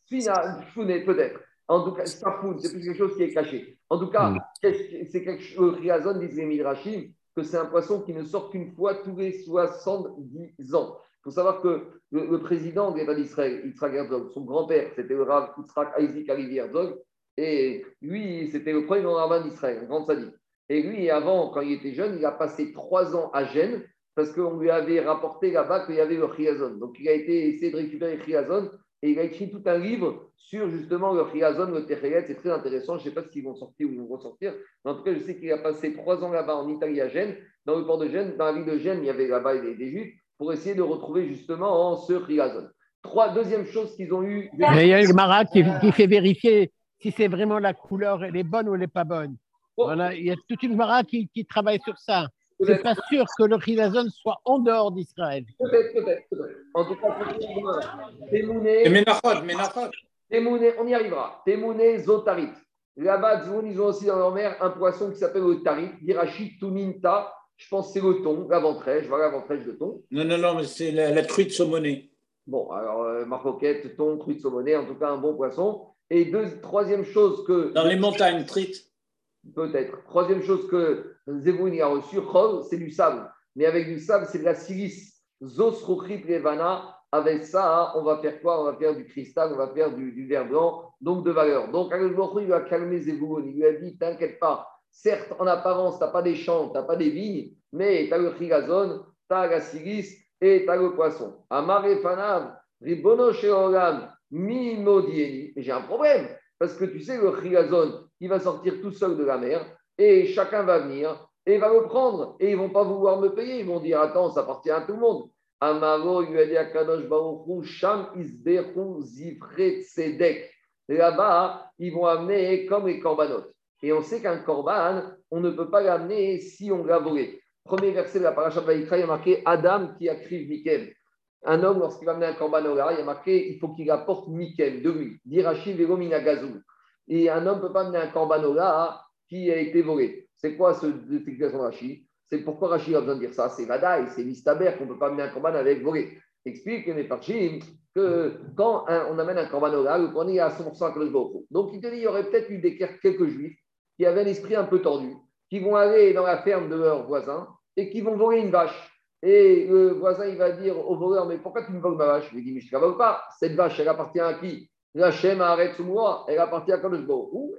Sfina, peut-être. En tout cas, safoun, c'est plus quelque chose qui est caché. En tout cas, hmm. c'est quelque chose, le chiazon, disait Midrashim, que c'est un poisson qui ne sort qu'une fois tous les 70 ans. Il faut savoir que le, président de l'État d'Israël, Yitzhak Herzog, son grand-père, c'était le Rav Yitzhak Isaac Herzog, et lui, c'était le premier grand d'Israël, un grand sadique. Et lui, avant, quand il était jeune, il a passé trois ans à Gênes parce qu'on lui avait rapporté là-bas qu'il y avait le chiazon. Donc, il a été essayé de récupérer le chiazon et il a écrit tout un livre sur justement le Chiazon, le Techelet. C'est très intéressant. Je ne sais pas s'ils vont sortir ou ils vont ressortir. Mais en tout cas, je sais qu'il a passé trois ans là-bas en Italie à Gênes, dans le port de Gênes. Dans la ville de Gênes, il y avait là-bas des, Juifs pour essayer de retrouver justement ce Chiazon. Trois, deuxième chose qu'ils ont eu. il y a le Marat qui, fait vérifier si c'est vraiment la couleur, elle est bonne ou elle n'est pas bonne. Voilà, il y a toute une Marat qui, qui travaille sur ça. C'est pas sûr que le Chilazon soit en dehors d'Israël. Peut-être, peut-être, En tout cas, Témouné. Ménachot, Ménachot. Témouné, on y arrivera. Témouné, Zotarit. Là-bas, ils ont aussi dans leur mer un poisson qui s'appelle le tarit, Dirachi Tuminta. Je pense que c'est le thon, la ventrèche, voilà la ventrèche de thon. Non, non, non, mais c'est la, truite saumonée. Bon, alors, euh, marcoquette, thon, truite saumonée, en tout cas, un bon poisson. Et deux, troisième chose que. Dans les montagnes, truite. Peut-être. Troisième chose que Zeboun a reçu, c'est du sable. Mais avec du sable, c'est de la silice. Zos Levana, avec ça, on va faire quoi? On va faire du cristal, on va faire du, verre blanc, donc de valeur. Donc, il va calmer Zébouloun. Il lui a dit T'inquiète pas, certes, en apparence, tu n'as pas des champs, tu n'as pas des vignes, mais tu as le chigazon, tu as la silice et tu as le poisson. Amare Fanav, Ribono Sheolam, Mimodieni. J'ai un problème, parce que tu sais, le chigazon, il va sortir tout seul de la mer et chacun va venir et va le prendre. Et ils vont pas vouloir me payer. Ils vont dire Attends, ça appartient à tout le monde. Amaro. Là-bas, ils vont amener comme les corbanotes. Et on sait qu'un corban, on ne peut pas l'amener si on l'a volé. Premier verset de la paracha de il y a marqué Adam qui a crié Mikem. Un homme, lorsqu'il va amener un corban il y a marqué il faut qu'il apporte Mikem de lui. Dirachi Vegomina Gazou. Et un homme ne peut pas amener un corban qui a été volé. C'est quoi ce explication de Rachid? C'est pourquoi Rachid a besoin de dire ça. C'est Vadaï, c'est Mistaber qu'on ne peut pas amener un corban avec volé. Explique les Parchim que quand on amène un corban oral, on est à 100% à Kadosh Donc il te dit il y aurait peut-être eu des, quelques juifs qui avaient un esprit un peu tordu, qui vont aller dans la ferme de leur voisin et qui vont voler une vache. Et le voisin, il va dire au voleur, mais pourquoi tu me voles ma vache? Je lui dis, mais je ne la vole pas. Cette vache, elle appartient à qui? La Shem arrête sous moi, elle appartient à Kadosh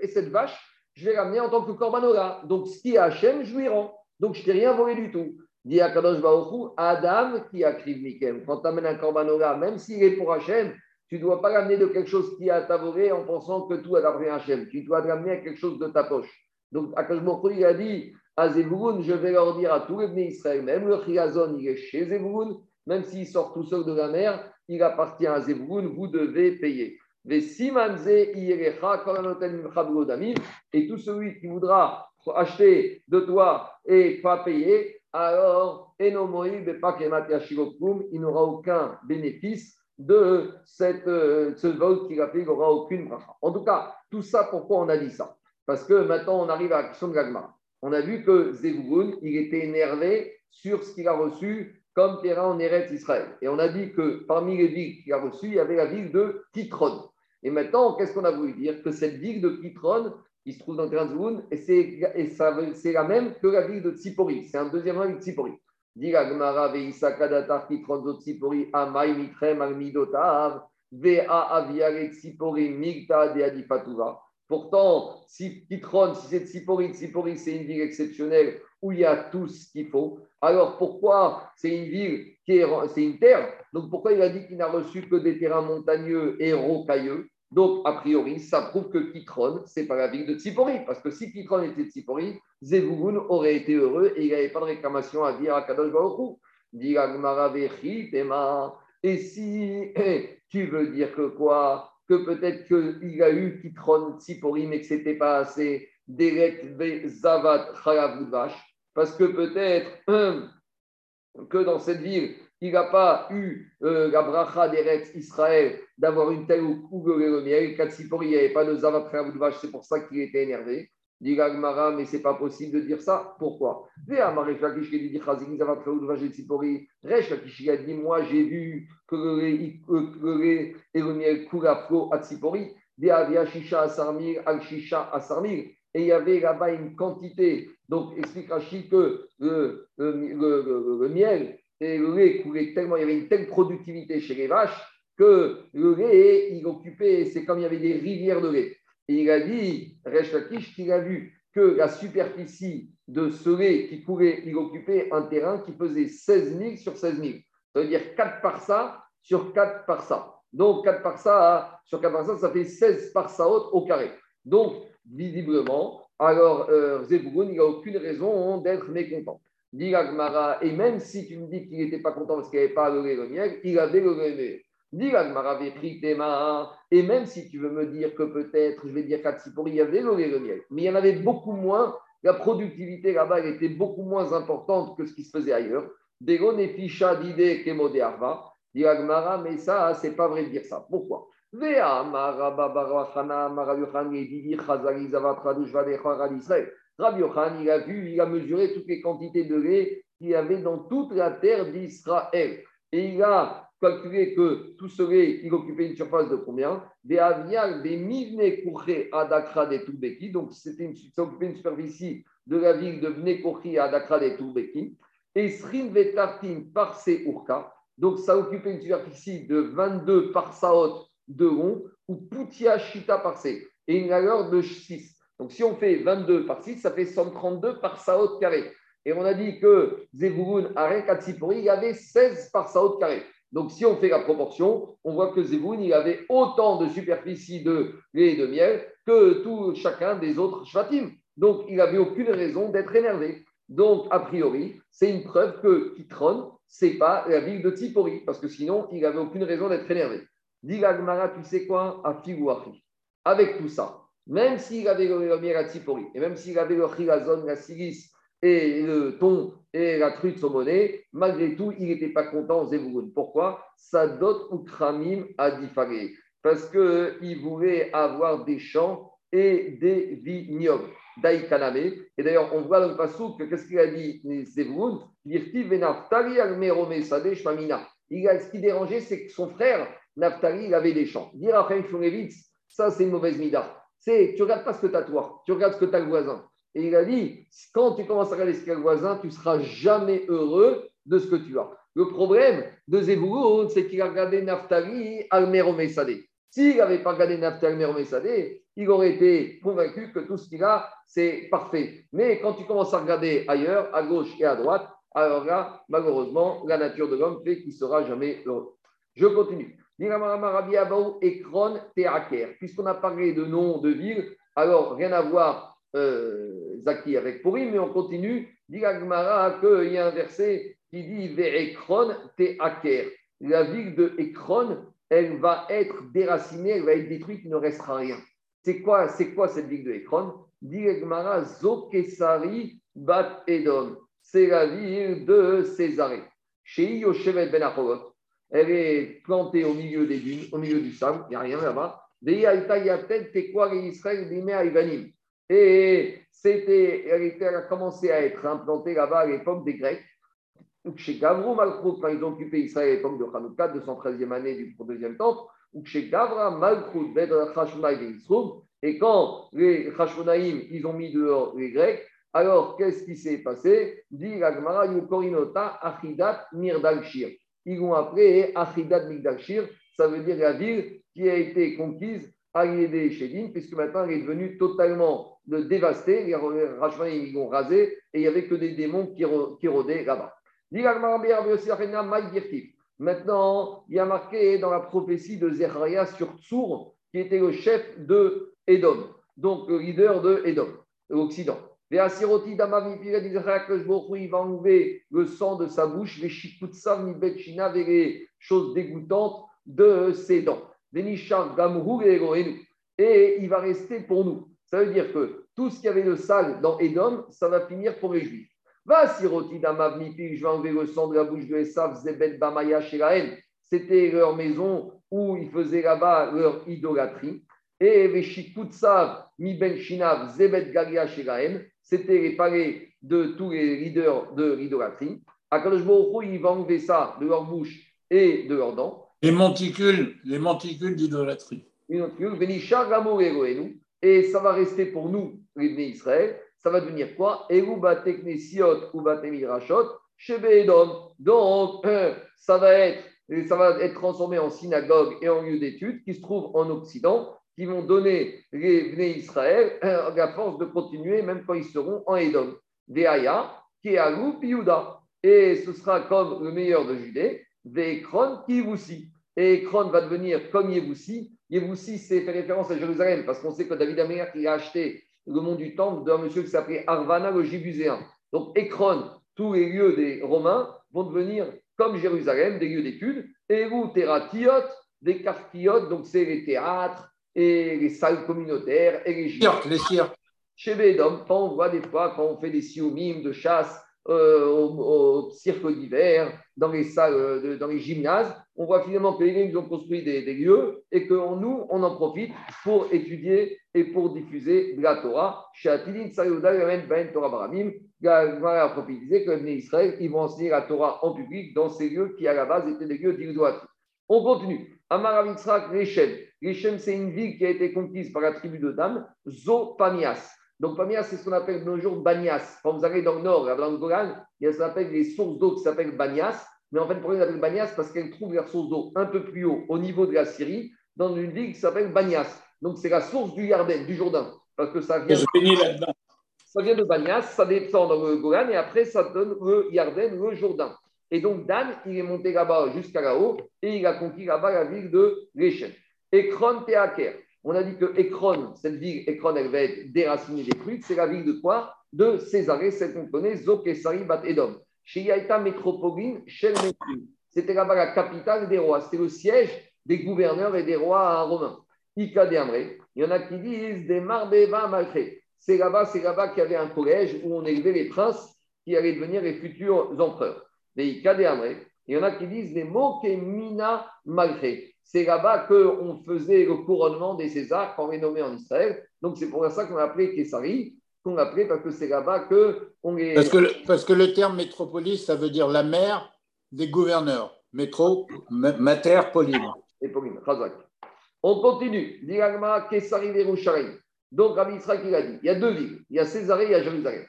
Et cette vache, je vais l'amener en tant que corban Donc ce qui est Hachem, je lui rends. Donc, je t'ai rien volé du tout. Dit Akadosh Baruchou, Adam qui a Mikem. Quand tu amènes un corbanola, même s'il est pour Hachem, tu ne dois pas l'amener de quelque chose qui a volé en pensant que tout a appartient à Hachem. Tu dois l'amener à quelque chose de ta poche. Donc, Baruchou, il a dit à Zebouloun, je vais leur dire à tous les bénis Israël, même le Chiyazon, il est chez Zebouloun, même s'il sort tout seul de la mer, il appartient à Zebouloun, vous devez payer. Et tout celui qui voudra acheter de toi et pas payer, alors il n'aura aucun bénéfice de cette, euh, ce vol qu'il a fait, il n'aura aucune bracha. En tout cas, tout ça, pourquoi on a dit ça? Parce que maintenant, on arrive à la question de Gagma. On a vu que Zéboun, il était énervé sur ce qu'il a reçu comme terrain en Eretz Israël. Et on a dit que parmi les villes qu'il a reçues, il y avait la ville de Kitron. Et maintenant, qu'est-ce qu'on a voulu dire? Que cette ville de Kitron, qui se trouve dans le et c'est la même que la ville de Tsipori. C'est un deuxième nom de Tsipori. Pourtant, si Kitron, si c'est Tsipori, Tsipori, c'est une ville exceptionnelle où il y a tout ce qu'il faut. Alors pourquoi c'est une ville qui est, c'est une terre? Donc pourquoi il a dit qu'il n'a reçu que des terrains montagneux et rocailleux? Donc, a priori, ça prouve que Kitron, ce n'est pas la ville de Tsipori. Parce que si Kitron était de Tsipori, Zevougoun aurait été heureux et il n'avait pas de réclamation à dire à Kadosh Baruchou. Et si tu veux dire que quoi? Que peut-être qu'il a eu Kitron Tsipori, mais que ce n'était pas assez. Derek Zavat Parce que peut-être que dans cette ville, il n'a pas eu euh, la bracha d'Eretz Israël d'avoir une telle ou le miel. Katsipori, il n'y avait pas de zavat vache, c'est pour ça qu'il était énervé. Dit Gagmara, mais c'est pas possible de dire ça. Pourquoi? Dit Moi, j'ai vu que le lait et le miel coulent à flot à Tsipori. Et il y avait là-bas une quantité. Donc, explique Rachid que le, miel et le lait coulait tellement, il y avait une telle productivité chez les vaches que le lait, il occupait, c'est comme il y avait des rivières de lait. Il a dit, Resh qu'il a vu que la superficie de ce lait qui coulait, il occupait un terrain qui faisait 16 000 sur 16 000. Ça veut dire 4 par ça sur 4 par ça. Donc 4 par ça sur 4 par ça, ça fait 16 par ça au carré. Donc, visiblement, alors euh, il n'a aucune raison d'être mécontent. Dit et même si tu me dis qu'il n'était pas content parce qu'il n'avait pas le le miel, il avait le miel. Et même si tu veux me dire que peut-être, je vais dire qu'Atsipori, il y avait le miel, mais il y en avait beaucoup moins. La productivité là-bas, était beaucoup moins importante que ce qui se faisait ailleurs. Ficha d'idée. Dit mais ça, c'est pas vrai de dire ça. Pourquoi? Rabbi il a vu, il a mesuré toutes les quantités de lait qu'il y avait dans toute la terre d'Israël. Et il a calculé que tout lait, il occupait une surface de combien? Des avial, des mivne kouché adakra des Toubeki. Donc, c'était une, ça occupait une superficie de la ville de Vne à adakra des Toubeki. Et Srin vetartin parse urka. Donc, ça occupait une superficie de 22 par saot de rond ou Poutia Shita par et une largeur de 6. Donc, si on fait 22 par 6, ça fait 132 par saot carré. Et on a dit que Zevulun, Arek, Katsipori, il y avait 16 par saot carré. Donc, si on fait la proportion, on voit que Zevulun, il avait autant de superficie de lait et de miel que tout chacun des autres shvatim. Donc, il n'avait aucune raison d'être énervé. Donc, a priori, c'est une preuve que Kitron, ce n'est pas la ville de Tzipori, parce que sinon, il n'avait aucune raison d'être énervé. Dit tu sais quoi Avec tout ça, même s'il avait le miel à Tzipori, et même s'il avait le chilazon, la silice et le thon et la truite saumonée, malgré tout, il n'était pas content, Zevouroun. Pourquoi? Sadot ou Kramim a diffaré. Parce qu'il voulait avoir des champs et des vignobles. Daïkaname. Et d'ailleurs, on voit dans le passou que qu'est-ce qu'il a dit Zevroun Il a, ce qui dérangeait, c'est que son frère, Naftali, il avait des champs. Dire à ça c'est une mauvaise mida. C'est, tu regardes pas ce que tu as toi, tu regardes ce que tu as le voisin. Et il a dit, quand tu commences à regarder ce qu'a le voisin, tu seras jamais heureux de ce que tu as. Le problème de Zevroun, c'est qu'il a regardé Naftali, Almeromé Sadé. S'il n'avait pas regardé Naftali, Almeromé Sadé, il aurait été convaincu que tout ce qu'il a, c'est parfait. Mais quand tu commences à regarder ailleurs, à gauche et à droite, alors là, malheureusement, la nature de l'homme fait qu'il ne sera jamais heureux. Je continue. Puisqu'on a parlé de noms de villes, alors rien à voir, euh, Zaki, avec Purim, mais on continue. Dit qu'il y a un verset qui dit Ve'ekron Teaker. La ville de Ekron, elle va être déracinée, elle va être détruite, il ne restera rien. C'est quoi, c'est quoi cette ville de Ekron? Diegmara Zokesari Bat Edom. C'est la ville de Césarée. Chez Yoshevet Ben Elle est plantée au milieu des dunes, au milieu du sable, il n'y a rien là-bas. Et c'était, elle, a commencé à être implantée là-bas à l'époque des Grecs. Chez Gavrou Malchut, quand ils ont occupé Israël à l'époque de Hanouka, 213e année du deuxième temple, ou chez Gavra Malchut, Bedra et et quand les Hashmonaïm, ils ont mis dehors les Grecs, alors qu'est-ce qui s'est passé? Dit l'Agmara, Yukorinota Achidat Mirdalshir. Ils l'ont appelé Achidat Mirdalshir, ça veut dire la ville qui a été conquise à l'idée Shedim, puisque maintenant elle est devenue totalement dévastée. Les Hashmonaïm, ils l'ont rasé et il n'y avait que des démons qui, rôdaient là-bas. Maintenant, il y a marqué dans la prophétie de Zechariah sur Tsour, qui était le chef de Edom, donc le leader de Edom, l'Occident. Il va enlever le sang de sa bouche, les les choses dégoûtantes de ses dents. Et il va rester pour nous. Ça veut dire que tout ce qui avait de sale dans Edom, ça va finir pour les Juifs. Va siroti je vais enlever le sang de la bouche de Esav, Zebet Bamaya C'était leur maison où ils faisaient là-bas leur idolâtrie. Et Veshikutsav, Mi Ben Shinav, Zebet Galia Shiraem, c'était les palais de tous les leaders de l'idolâtrie. Akadosh Baruch il va enlever ça de leur bouche et de leurs dents. Les monticules, les monticules d'idolâtrie. Et ça va rester pour nous, les Bnei Israël, ça va devenir quoi? Donc, ça va être ça va être transformé en synagogue et en lieu d'études qui se trouve en Occident qui vont donner les Bnei Israël la force de continuer même quand ils seront en Edom. Deaya, à Piouda. Et ce sera comme le meilleur de Judée, Vekron Kivoussi. Et Ekron va devenir comme Yevoussi. Yevoussi, c'est fait référence à Jérusalem, parce qu'on sait que David Améler qui a acheté le mont du Temple d'un monsieur qui s'appelait Arvana le Jibuséen. Donc Ekron, tous les lieux des Romains vont devenir comme Jérusalem, des lieux d'études. Et où Teratiot, des quartiers, donc c'est les théâtres, et les salles communautaires et les cirques. Les cirques. Chez Bédom, quand on voit des fois, quand on fait des sioumim de chasse euh, au, cirque d'hiver, dans les salles, euh, dans les gymnases, on voit finalement que les ont construit des, lieux et que nous, on en profite pour étudier et pour diffuser de la Torah. Chez Atilin, Ben Torah Baramim, a prophétisé que les Israël, ils vont enseigner la Torah en public dans ces lieux qui, à la base, étaient des lieux d'idolâtrie. On continue. Amaravitzrak Rechem. Rechem, c'est une ville qui a été conquise par la tribu de Dan, Zopamias. Donc, Pamias, c'est ce qu'on appelle de nos jours Banias. Quand vous allez dans le nord, dans le Golan, il y a ce qu'on appelle les sources d'eau qui s'appellent Banias. Mais en fait, pourquoi il appelle Banias Parce qu'elle trouve la source d'eau un peu plus haut, au niveau de la Syrie, dans une ville qui s'appelle Banias. Donc, c'est la source du Yarden, du Jourdain. Parce que ça vient, ça vient de Banias, ça descend dans le Golan, et après, ça donne le Yarden, le Jourdain. Et donc, Dan, il est monté là-bas jusqu'à là-haut, et il a conquis là-bas la ville de Rechen. Ekron Teaker. On a dit que Ekron, cette ville, Ekron, elle va être déracinée, détruite. C'est la ville de quoi? De Césarée, celle qu'on connaît, Zokesari Bat Edom. Chez Métropoline, C'était là-bas la capitale des rois. C'était le siège des gouverneurs et des rois romains. Ika Il y en a qui disent des Marbeva Malché. C'est là-bas, c'est là-bas qu'il y avait un collège où on élevait les princes qui allaient devenir les futurs empereurs. Des Ika Il y en a qui disent des Mokemina Malché. C'est là-bas qu'on faisait le couronnement des Césars quand on nommé en Israël. Donc c'est pour ça qu'on a appelé Kessari qu'on appelait parce que c'est là-bas qu'on est. Parce que, le, parce que le terme métropolis, ça veut dire la mère des gouverneurs. Métro, mater, Pauline. Et Pauline, On continue. Diragma, Kessari. Donc, Rabbi Israël, il a dit il y a deux villes. Il y a Césarée et il y a Jérusalem.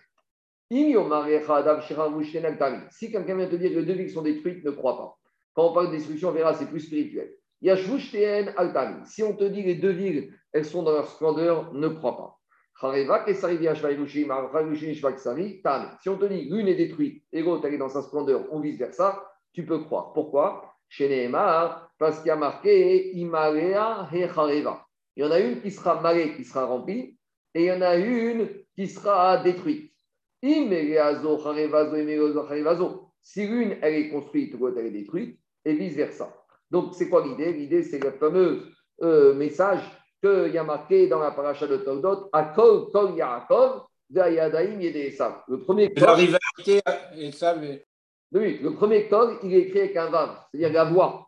Si quelqu'un vient te dire que les deux villes sont détruites, ne crois pas. Quand on parle de destruction, on verra, c'est plus spirituel. Il y a Altami. Si on te dit les deux villes, elles sont dans leur splendeur, ne crois pas. Si on te dit l'une est détruite et l'autre est dans sa splendeur, on vise vers ça, tu peux croire. Pourquoi? Chez Nehemar, parce qu'il y a marqué Imarea Hechareva. Il y en a une qui sera malée, qui sera remplie, et il y en a une qui sera détruite. Si l'une, elle est construite, l'autre, est détruite, et vice-versa. Donc, c'est quoi l'idée? L'idée, c'est le fameux euh, message qu'il y a marqué dans la paracha de Todot, Akol Kol Yaakov, Yadaim Yedesav. Le premier col. La rivalité Esav Oui, le premier col, il est écrit avec un vav, c'est-à-dire la voix.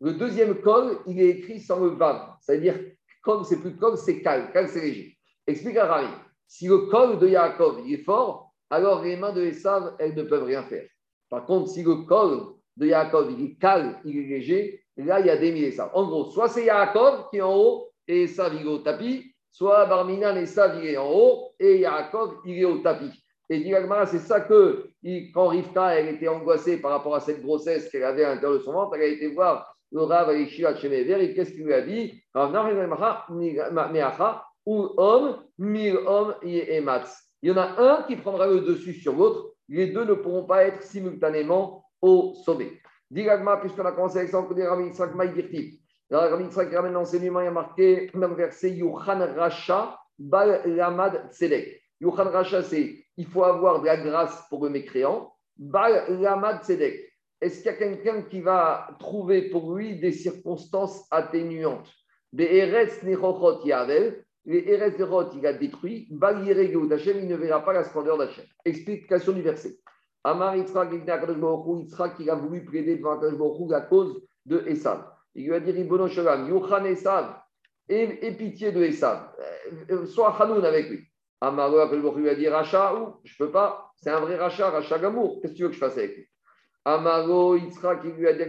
Le deuxième col, il est écrit sans le vav, c'est-à-dire comme c'est plus col, c'est cal, cal c'est léger. Explique à Rami, si le col de Yaakov il est fort, alors les mains de Esav, elles ne peuvent rien faire. Par contre, si le col de Yaakov il est cal, il est léger, là il y a des mille Esav. En gros, soit c'est Yaakov qui est en haut, et Esav il est au tapis, soit Barminan Esav il est en haut et Yaakov il est au tapis. Et dit c'est ça que quand Rivka elle était angoissée par rapport à cette grossesse qu'elle avait à l'intérieur de son ventre, elle a été voir le Rav Alishia Chemever et qu'est-ce qu'il lui a dit? Ou homme, mille hommes et Il y en a un qui prendra le dessus sur l'autre. Les deux ne pourront pas être simultanément au sommet. Digagma, puisqu'on a commencé avec ça, on connaît Rami Yitzhak Maïdirti. Rabbi qui ramène l'enseignement, il y a marqué dans le verset Yuchan Racha Bal Lamad Tzedek. Yuchan Racha, c'est il faut avoir de la grâce pour le mécréant. Bal Lamad Tzedek. Est-ce qu'il y a quelqu'un qui va trouver pour lui des circonstances atténuantes? Des Eretz Nechochot Yavel, les Eretz Nechot, il a détruit. Bal Yeregeu d'Hachem, il ne verra pas la splendeur d'Hachem. Explication du verset. Amar Yitzhak, il a voulu plaider devant Akadosh la cause de Esav. Il lui a dit Ribono Shalom, Yuchan Esav, et, pitié de Esav. Euh, euh, sois Hanoun avec lui. Amaro lui a dit Racha ou Je ne peux pas. C'est un vrai Racha, Racha Gamour. Qu'est-ce que tu veux que je fasse avec lui? Amaro Yitzhak, qui lui a dit.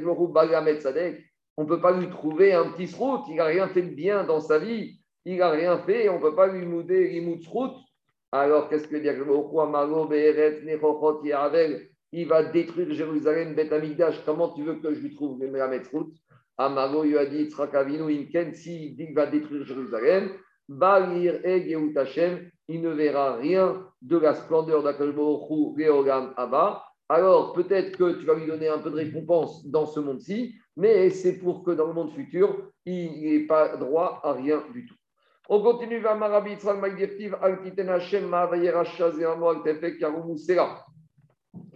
On ne peut pas lui trouver un petit srout. Il n'a rien fait de bien dans sa vie. Il n'a rien fait. On ne peut pas lui mouder l'imout srout. Alors, qu'est-ce que dit Amaro Be'eret Nechochot Yavel Il va détruire Jérusalem, Beth Amigdash. Comment tu veux que je lui trouve Mehamet srout? Amaro lui a dit dit qu'il va détruire Jérusalem, Balir et il ne verra rien de la splendeur d'Akalbohu Geogam Abba. Alors peut-être que tu vas lui donner un peu de récompense dans ce monde-ci, mais c'est pour que dans le monde futur, il n'ait pas droit à rien du tout. On continue vers Marabi Yitzhak Magdirtiv, Altiten Hashem, Ma'avayera Shazéamo, Altefek, Yarumusera.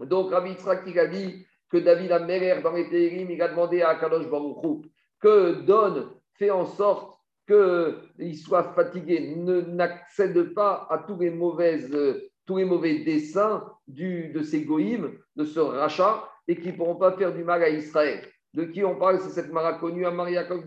Donc Rabbi Yitzhak il a dit que David Améler dans les Térim, il a demandé à Kadosh Baruchou que donne, fait en sorte qu'il soit fatigué, n'accède pas à tous les, mauvaises, tous les mauvais desseins du, de ces goïms, de ce rachat, et qui ne pourront pas faire du mal à Israël. De qui on parle C'est cette mara connue, Yaakov,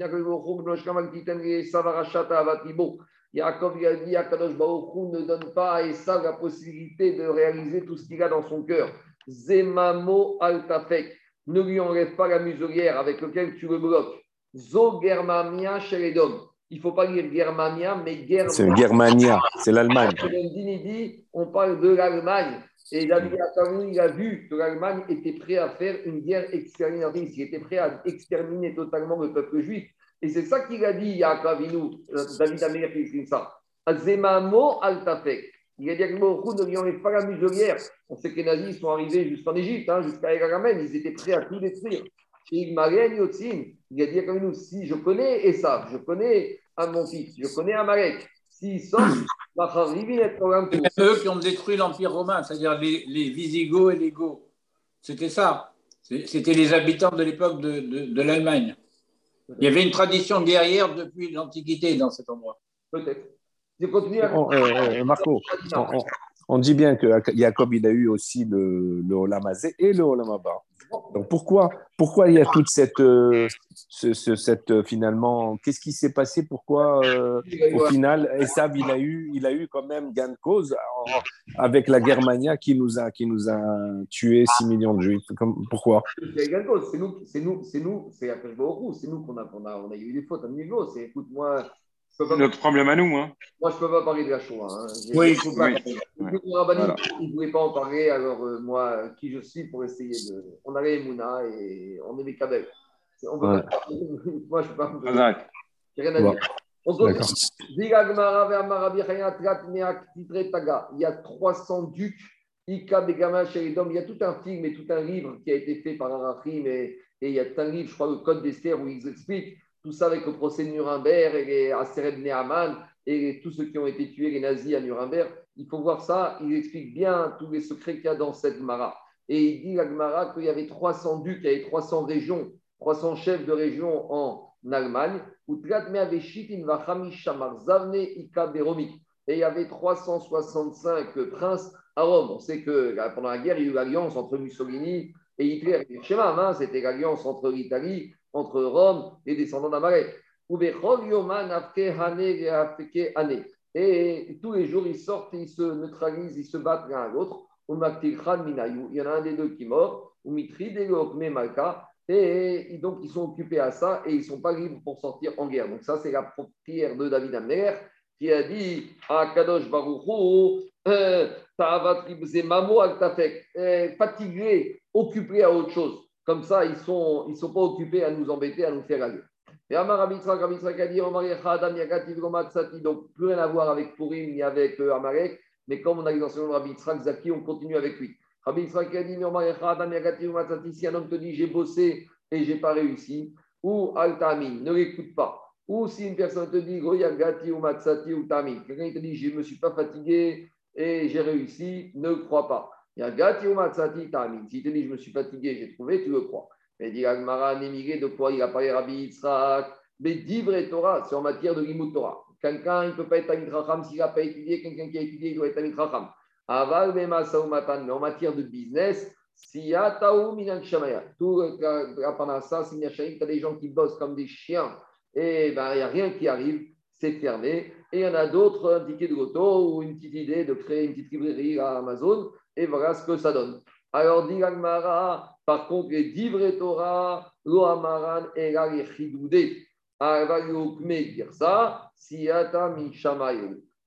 Yaakov a dit à Kadosh ne donne pas à Esav la possibilité de réaliser tout ce qu'il a dans son cœur. Zemamo altafek. Ne lui enlève pas la muselière avec laquelle tu le bloques. Zo Germania Sheredom. Il ne faut pas lire Germania, mais Germania. C'est Germania, c'est l'Allemagne. On parle de l'Allemagne. Et David il a vu que l'Allemagne était prête à faire une guerre exterminatrice. Il était prêt à exterminer totalement le peuple juif. Et c'est ça qu'il a dit, Yaakov euh, David Améler qui ça. Azemamo altafek. Il a dit que ne lui enlève pas la muselière. On sait que les nazis sont arrivés jusqu'en Égypte, hein, jusqu'à Eramen. Ils étaient prêts à tout détruire. Il a dit à nous, si je connais Esav, je connais à mon fils, je connais Amalek, s'ils sortent, c'est eux qui ont détruit l'Empire romain, c'est-à-dire les, les, Visigoths et les Goths. C'était ça. C'était les habitants de l'époque de, de, l'Allemagne. Il y avait une tradition guerrière depuis l'Antiquité dans cet endroit. Peut-être. On, euh, euh, Marco, on, dit bien que Jacob, il a eu aussi le, le Olamazé et le Olamaba. Donc pourquoi, pourquoi il y a toute cette, euh, cette euh, finalement, qu'est-ce qui s'est passé? Pourquoi euh, au final, Esav il a eu, il a eu quand même gain de cause avec la Germania qui nous a, qui nous a tué 6 millions de Juifs. pourquoi? C'est nous, c'est nous, c'est nous, c'est c'est nous qu'on a, a, on a eu des fautes à niveau. C'est écoute-moi. C'est notre problème à nous. Hein. Moi, je ne peux pas parler de la Shoah. Hein. Oui, oui. Pas, voilà. Il ne voulait pas en parler, alors euh, moi, qui je suis pour essayer de. On avait Mouna et on est des cabelles. On peut ouais. pas... moi, je ne peux pas. Exact. J'ai rien à dire. On Il y a 300 ducs, Ika Begama Sheridom. Il y a tout un film et tout un livre qui a été fait par Arachim. Et, et il y a tout un livre, je crois, le Code d'Esther, où ils expliquent tout ça avec le procès de Nuremberg et Sered Nehaman et tous ceux qui ont été tués, les nazis à Nuremberg. Il faut voir ça, il explique bien tous les secrets qu'il y a dans cette Gemara. Et il dit la Gemara qu'il y avait 300 ducs, il y avait 300 régions, 300 chefs de région en Allemagne. Et il y avait 365 princes à Rome. On sait que pendant la guerre, il y a eu l'alliance entre Mussolini et Hitler. Hein, c'était l'alliance entre l'Italie entre Rome et descendants d'Amalek. Et tous les jours, ils sortent, ils se neutralisent, ils se battent l'un à l'autre. Il y en a un des deux qui meurt. Et donc, ils sont occupés à ça et ils ne sont pas libres pour sortir en guerre. Donc, ça, c'est la prière de David Amner qui a dit à Kadosh Baruchou, euh, euh, fatigué, occupé à autre chose. Comme ça, ils ne sont, ils sont pas occupés à nous embêter, à nous faire aller. Et Amar Abitrak a dit donc plus rien à voir avec Purim ni avec euh, Amalek, mais comme on a ce nom Rabbi Zaki, on continue avec lui. Rabbi a dit si un homme te dit j'ai bossé et j'ai pas réussi, ou Al-Tamin, ne l'écoute pas. Ou si une personne te dit Goyagati ou ou Tamin, quelqu'un te dit je ne me suis pas fatigué et j'ai réussi, ne crois pas. Si tu dis, je me suis fatigué, j'ai trouvé, tu le crois. Mais dit Agmara, Némigé, de quoi il a parlé Rabbi Yitzhak? Mais Divre Torah, c'est en matière de Limut Torah. Quelqu'un, il ne peut pas être Tamit Racham s'il n'a pas étudié. Quelqu'un qui a étudié, il doit être Tamit Racham. Aval mais en matière de business, Siyataou Minan Shamaya. Tout pendant ça, c'est tu as des gens qui bossent comme des chiens. Et ben, il n'y a rien qui arrive, c'est fermé. Et il y en a d'autres, un ticket de loto ou une petite idée de créer une petite librairie à Amazon. Et voilà ce que ça donne. Alors, dit Agmara, par contre, les divres Torah, lo amaran et la dire ça, siata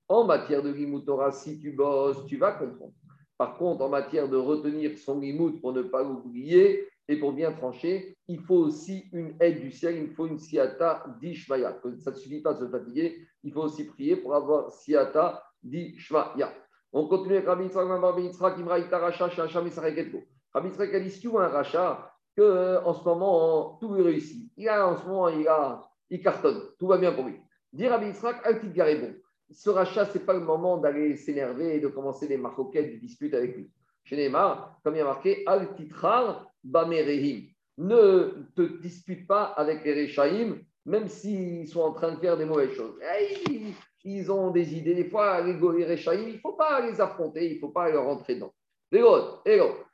En matière de limut Torah, si tu bosses, tu vas comprendre. Par contre, en matière de retenir son limut pour ne pas l'oublier et pour bien trancher, il faut aussi une aide du ciel, il faut une siata d'Ishmaya. Ça ne suffit pas de se fatiguer, il faut aussi prier pour avoir siata d'Ishmaya. On continue avec Rabbi Yitzhak, Rabbi Yitzhak, Imraïta Racha, Shacham Yitzhak Etko. Rabbi Yitzhak a dit si tu vois un rachat, qu'en euh, ce moment, tout est réussi. Il a, en ce moment, il, a, il cartonne, tout va bien pour lui. Dit Rabbi Yitzhak, Altit bon. Ce rachat, ce n'est pas le moment d'aller s'énerver et de commencer des marcoquettes, des disputes avec lui. Chez Neymar, comme il y a marqué, Altitrar Bamerehim. Ne te dispute pas avec les Rechaïm, même s'ils sont en train de faire des mauvaises choses. Hey, ils ont des idées. Des fois, les il ne faut pas les affronter, il ne faut pas leur rentrer dedans. Les autres,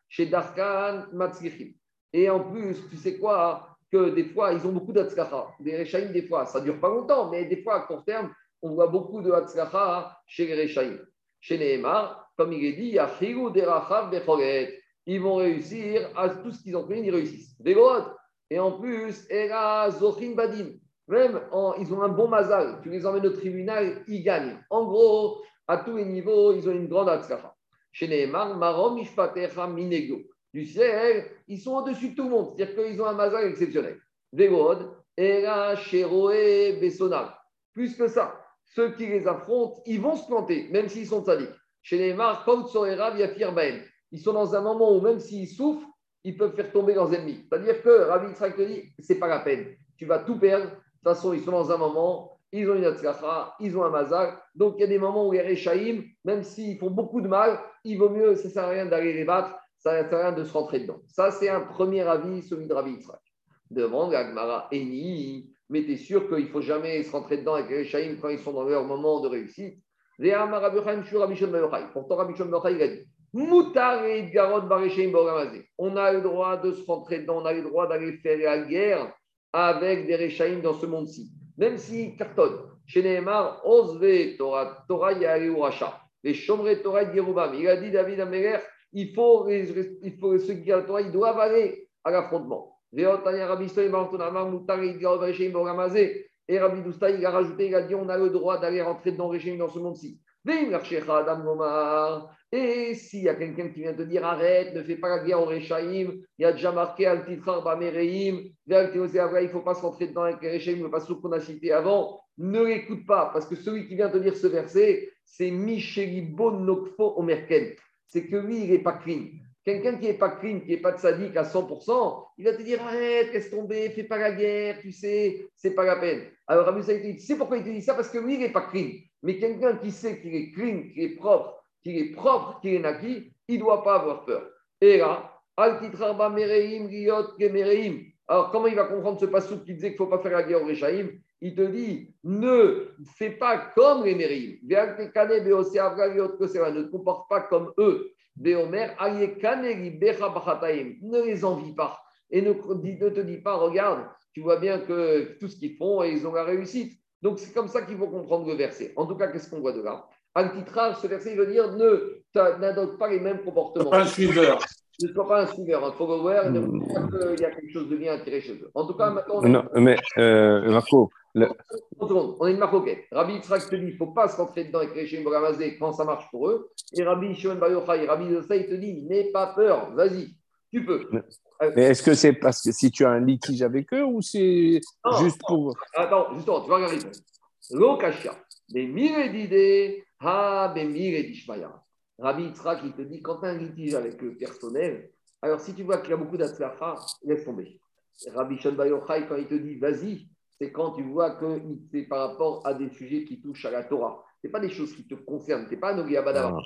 chez Darkan, Matzlichim. Et en plus, tu sais quoi Que des fois, ils ont beaucoup d'Atzkacha. Des Rechaim, des fois, ça ne dure pas longtemps, mais des fois, à court terme, on voit beaucoup de chez les Rechaim. Chez Nehemar, comme il est dit, ils vont réussir à tout ce qu'ils ont fait, ils réussissent. Des Et en plus, Era Zochin Badim. Même ils ont un bon mazal. Tu les emmènes au tribunal, ils gagnent. En gros, à tous les niveaux, ils ont une grande atzkacha. Chez Nehemar, Marom, Ishpatecha, Minego. Du ciel, ils sont au-dessus de tout le monde. C'est-à-dire qu'ils ont un mazal exceptionnel. Vegod, Era, Sheroe, Bessonal. Plus que ça, ceux qui les affrontent, ils vont se planter, même s'ils sont sadiques. Chez les Mar, Ils sont dans un moment où même s'ils souffrent, ils peuvent faire tomber leurs ennemis. C'est-à-dire que Rabbi Yitzhak te dit, c'est pas la peine. Tu vas tout perdre. De toute façon, ils sont dans un moment, ils ont une atzlacha, ils ont un mazal. Donc, il y a des moments où les Rechaïm, même s'ils font beaucoup de mal, il vaut mieux, ça ne sert à rien d'aller les battre, ça ne sert à rien de se rentrer dedans. Ça, c'est un premier avis, celui de Rabbi Yitzhak. Devant Gagmara Eni, mais tu es sûr qu'il ne faut jamais se rentrer dedans avec les Rechaïm quand ils sont dans leur moment de réussite? Pourtant, Rabbi Shon il a dit on a le droit de se rentrer dedans, on a le droit d'aller faire la guerre avec des Rechaïm dans ce monde-ci. Même s'ils cartonnent. Chez Nehemar, Osve Torah, Torah ou Racha. Les Shomre Torah Yerubam. Il a dit David Améler, il faut, il faut ceux qui ont la Torah, ils doivent aller à l'affrontement. Et Rabbi Dousta, il a rajouté, il a dit on a le droit d'aller rentrer dans le régime dans ce monde-ci. Et s'il y a quelqu'un qui vient te dire arrête, ne fais pas la guerre au Réchaïm, il y a déjà marqué al titrar bamereim, il ne faut pas se rentrer dedans avec Réchaïm, le passage qu'on a cité avant, ne l'écoute pas, parce que celui qui vient te dire ce verset, c'est Micheli Bonokfo Omerken. C'est que lui, il n'est pas clean. Quelqu'un qui n'est pas clean, qui n'est pas de sadique à 100%, il va te dire arrête, laisse tomber, fais pas la guerre, tu sais, c'est pas la peine. Alors Abu Saïd, tu sais pourquoi il te dit ça? Parce que lui, il n'est pas clean. Mais quelqu'un qui sait qu'il est clean, qu'il est propre, qu'il est propre, qu'il est naquis, il ne doit pas avoir peur. Et là. Alors, comment il va comprendre ce passage qui disait qu'il ne faut pas faire la guerre au Réchaïm Il te dit ne fais pas comme les Mérim. Ne te comporte pas comme eux. Ne les envie pas. Et ne te dis pas, regarde, tu vois bien que tout ce qu'ils font, ils ont la réussite. Donc, c'est comme ça qu'il faut comprendre le verset. En tout cas, qu'est-ce qu'on voit de là? Antitrage, ce verset, il veut dire ne n'adopte pas les mêmes comportements. Pas un suiveur. Ne sois pas un suiveur, un follower, ne pas qu'il y a quelque chose de bien attiré chez eux. En tout cas, maintenant. Non, mais euh, Marco. Le... On a une marque, ok. Rabbi Yitzhak te dit il ne faut pas se rentrer dedans avec les Shem quand ça marche pour eux. Et Rabbi Shimon Bar Yochai, Rabbi Yossai, il te dit n'aie pas peur, vas-y, tu peux. Mais est-ce que c'est parce que si tu as un litige avec eux ou c'est juste pour. Attends, justement, tu vas regarder. L'okasha, des mille d'idées, ha, des mille d'ishmaya. Rabbi Yitzhak, il te dit quand tu as un litige avec le personnel, alors si tu vois qu'il y a beaucoup d'atzlacha, laisse tomber. Rabbi Shon Bayochai, quand il te dit vas-y, c'est quand tu vois que c'est par rapport à des sujets qui touchent à la Torah. Ce pas des choses qui te concernent. Ce n'est pas un. Ah.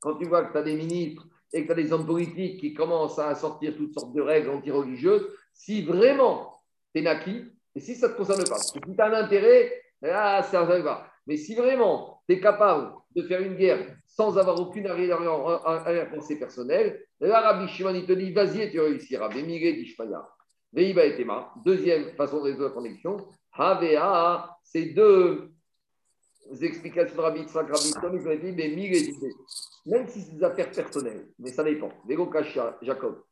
Quand tu vois que tu as des ministres et que tu as des hommes politiques qui commencent à sortir toutes sortes de règles anti-religieuses, si vraiment tu es naquis, et si ça ne te concerne pas, si tu as un intérêt, là, ça va. Mais si vraiment tu es capable de faire une guerre sans avoir aucune arrière-pensée personnelle, là, Rabbi Shimon, il te dit, vas-y, tu réussiras. Bémigé, dit Veiba et Tema. Deuxième façon de résoudre la connexion. Havea, c'est deux explications de Rabbi Yitzhak, Rabbi Tom, ils ont dit, et Même si c'est des affaires personnelles, mais ça dépend. Vego Kasha, Jacob.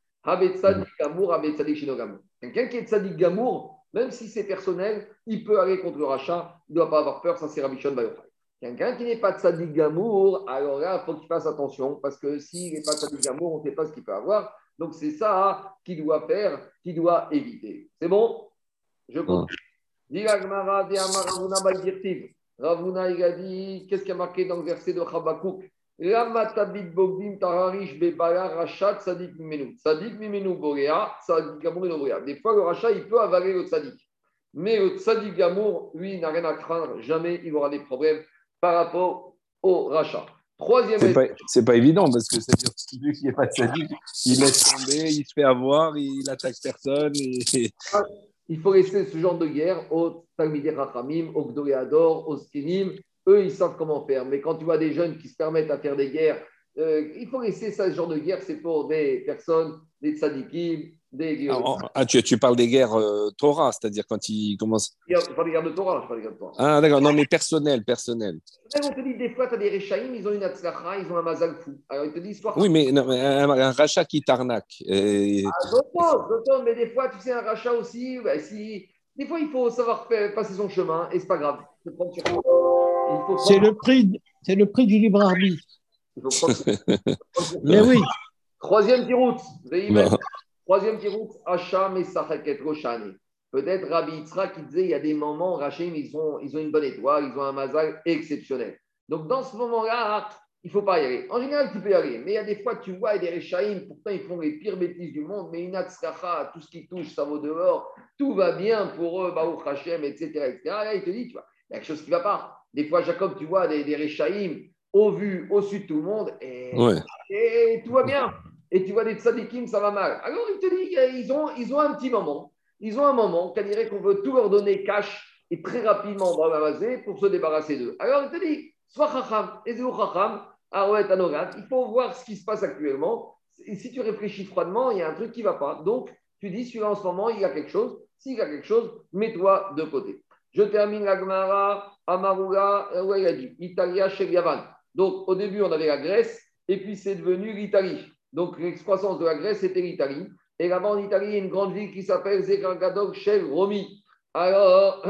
Quelqu'un qui est Tzadik Gamour, même si c'est personnel, il peut aller contre le rachat, il ne doit pas avoir peur, ça c'est Rabbi Shon Quelqu'un qui n'est pas Tzadik Gamour, alors là, il faut qu'il fasse attention, parce que s'il n'est pas Tzadik Gamour, on ne sait pas ce qu'il peut avoir. Donc c'est ça qu'il doit faire, qu'il doit éviter. C'est bon? Je continue. Ravuna, il a dit, qu'est-ce qui a marqué dans le verset de Chabakouk Des fois, le rachat, il peut avaler le Sadik. Mais le Sadik Gamour, lui, n'a rien à craindre. Jamais il aura des problèmes par rapport au rachat. Troisième. C'est pas, pas, évident parce que c'est-à-dire celui qui n'est pas sadique, il laisse tomber, il se fait avoir, il attaque personne. Et... Ah, il faut laisser ce genre de guerre aux Talmidei Rachamim, aux Gdoléador, aux Skinim. Eux, ils savent comment faire. Mais quand tu vois des jeunes qui se permettent à faire des guerres, euh, il faut laisser ça, ce genre de guerre, c'est pour des personnes, des tzadikim, ah, ah, tu, tu, parles des guerres euh, Torah, c'est-à-dire quand ils commencent. Je parle des guerres de Torah, je parle des guerres de Torah. Ah, d'accord, non, mais personnel, personnel. On te dit des fois, tu as des Rechaïm, ils ont une Atzlacha, ils ont un Mazal fou. Alors ils te disent Oui, mais, non, mais un, un, rachat qui t'arnaque. Et... Ah, j'entends, mais des fois, tu sais, un rachat aussi, bah, si... des fois, il faut savoir passer son chemin et c'est pas grave. C'est le, prix, le prix du libre arbitre. Mais oui. Troisième tiroute. Troisième tiroute, Hacham et Sachaket Roshani. Peut-être Rabbi Yitzhak qui disait il y a des moments, Rachim, ils ont, ils ont une bonne étoile, ils ont un mazal exceptionnel. Donc dans ce moment-là, il ne faut pas y aller. En général, tu peux y aller. Mais il y a des fois, tu vois, il y a des Rechaïm, pourtant ils font les pires bêtises du monde, mais une Atzkacha, tout ce qui touche, ça vaut dehors, tout va bien pour eux, Baruch Hashem, etc. etc. Là, il te dit, tu vois, il y a quelque chose qui ne va pas. Des fois, Jacob, tu vois, des, des au vu, au sud de tout le monde, et, et, tout va bien. Et tu vois des tzadikim, ça va mal. Alors, il te dit, ils ont, ils ont un petit moment. Ils ont un moment, qu'on dirait qu'on veut tout leur donner cash et très rapidement pour se débarrasser d'eux. Alors, il te dit, sois chacham, et chacham, ouais, il faut voir ce qui se passe actuellement. Et si tu réfléchis froidement, il y a un truc qui ne va pas. Donc, tu dis, celui-là en ce moment, il y a quelque chose. S'il y a quelque chose, mets-toi de côté. Je termine la Gemara, Amaruga, euh, ouais, il a dit, Italia chez Yavan. Donc, au début, on avait la Grèce, et puis c'est devenu l'Italie. Donc, l'excroissance de la Grèce, c'était l'Italie. Et là-bas, en Italie, il y a une grande ville qui s'appelle Zegargadog chez Romi. Alors,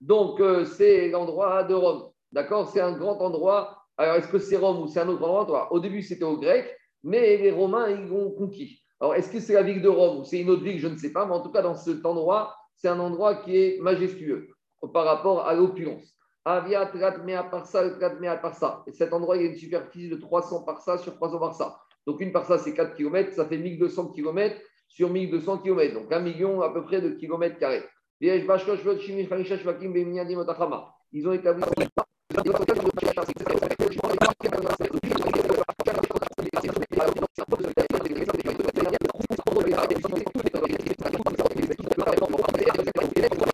donc, euh, c'est l'endroit de Rome. D'accord? C'est un grand endroit alors, est-ce que c'est Rome ou c'est un autre endroit? Au début, c'était aux Grecs, mais les Romains, ils l'ont conquis. Alors, est-ce que c'est la ville de Rome ou c'est une autre ville? Je ne sais pas, mais en tout cas, dans cet endroit, c'est un endroit qui est majestueux par rapport à l'opulence. Aviat Ratmea Parsa, Ratmea Parsa. Et cet endroit, il y a une superficie de 300 par Parsa sur 300 par Parsa. Donc une par Parsa, c'est 4 km, ça fait 1200 km sur 1200 km. Donc un million à peu près de kilomètres carrés. Ils ont établi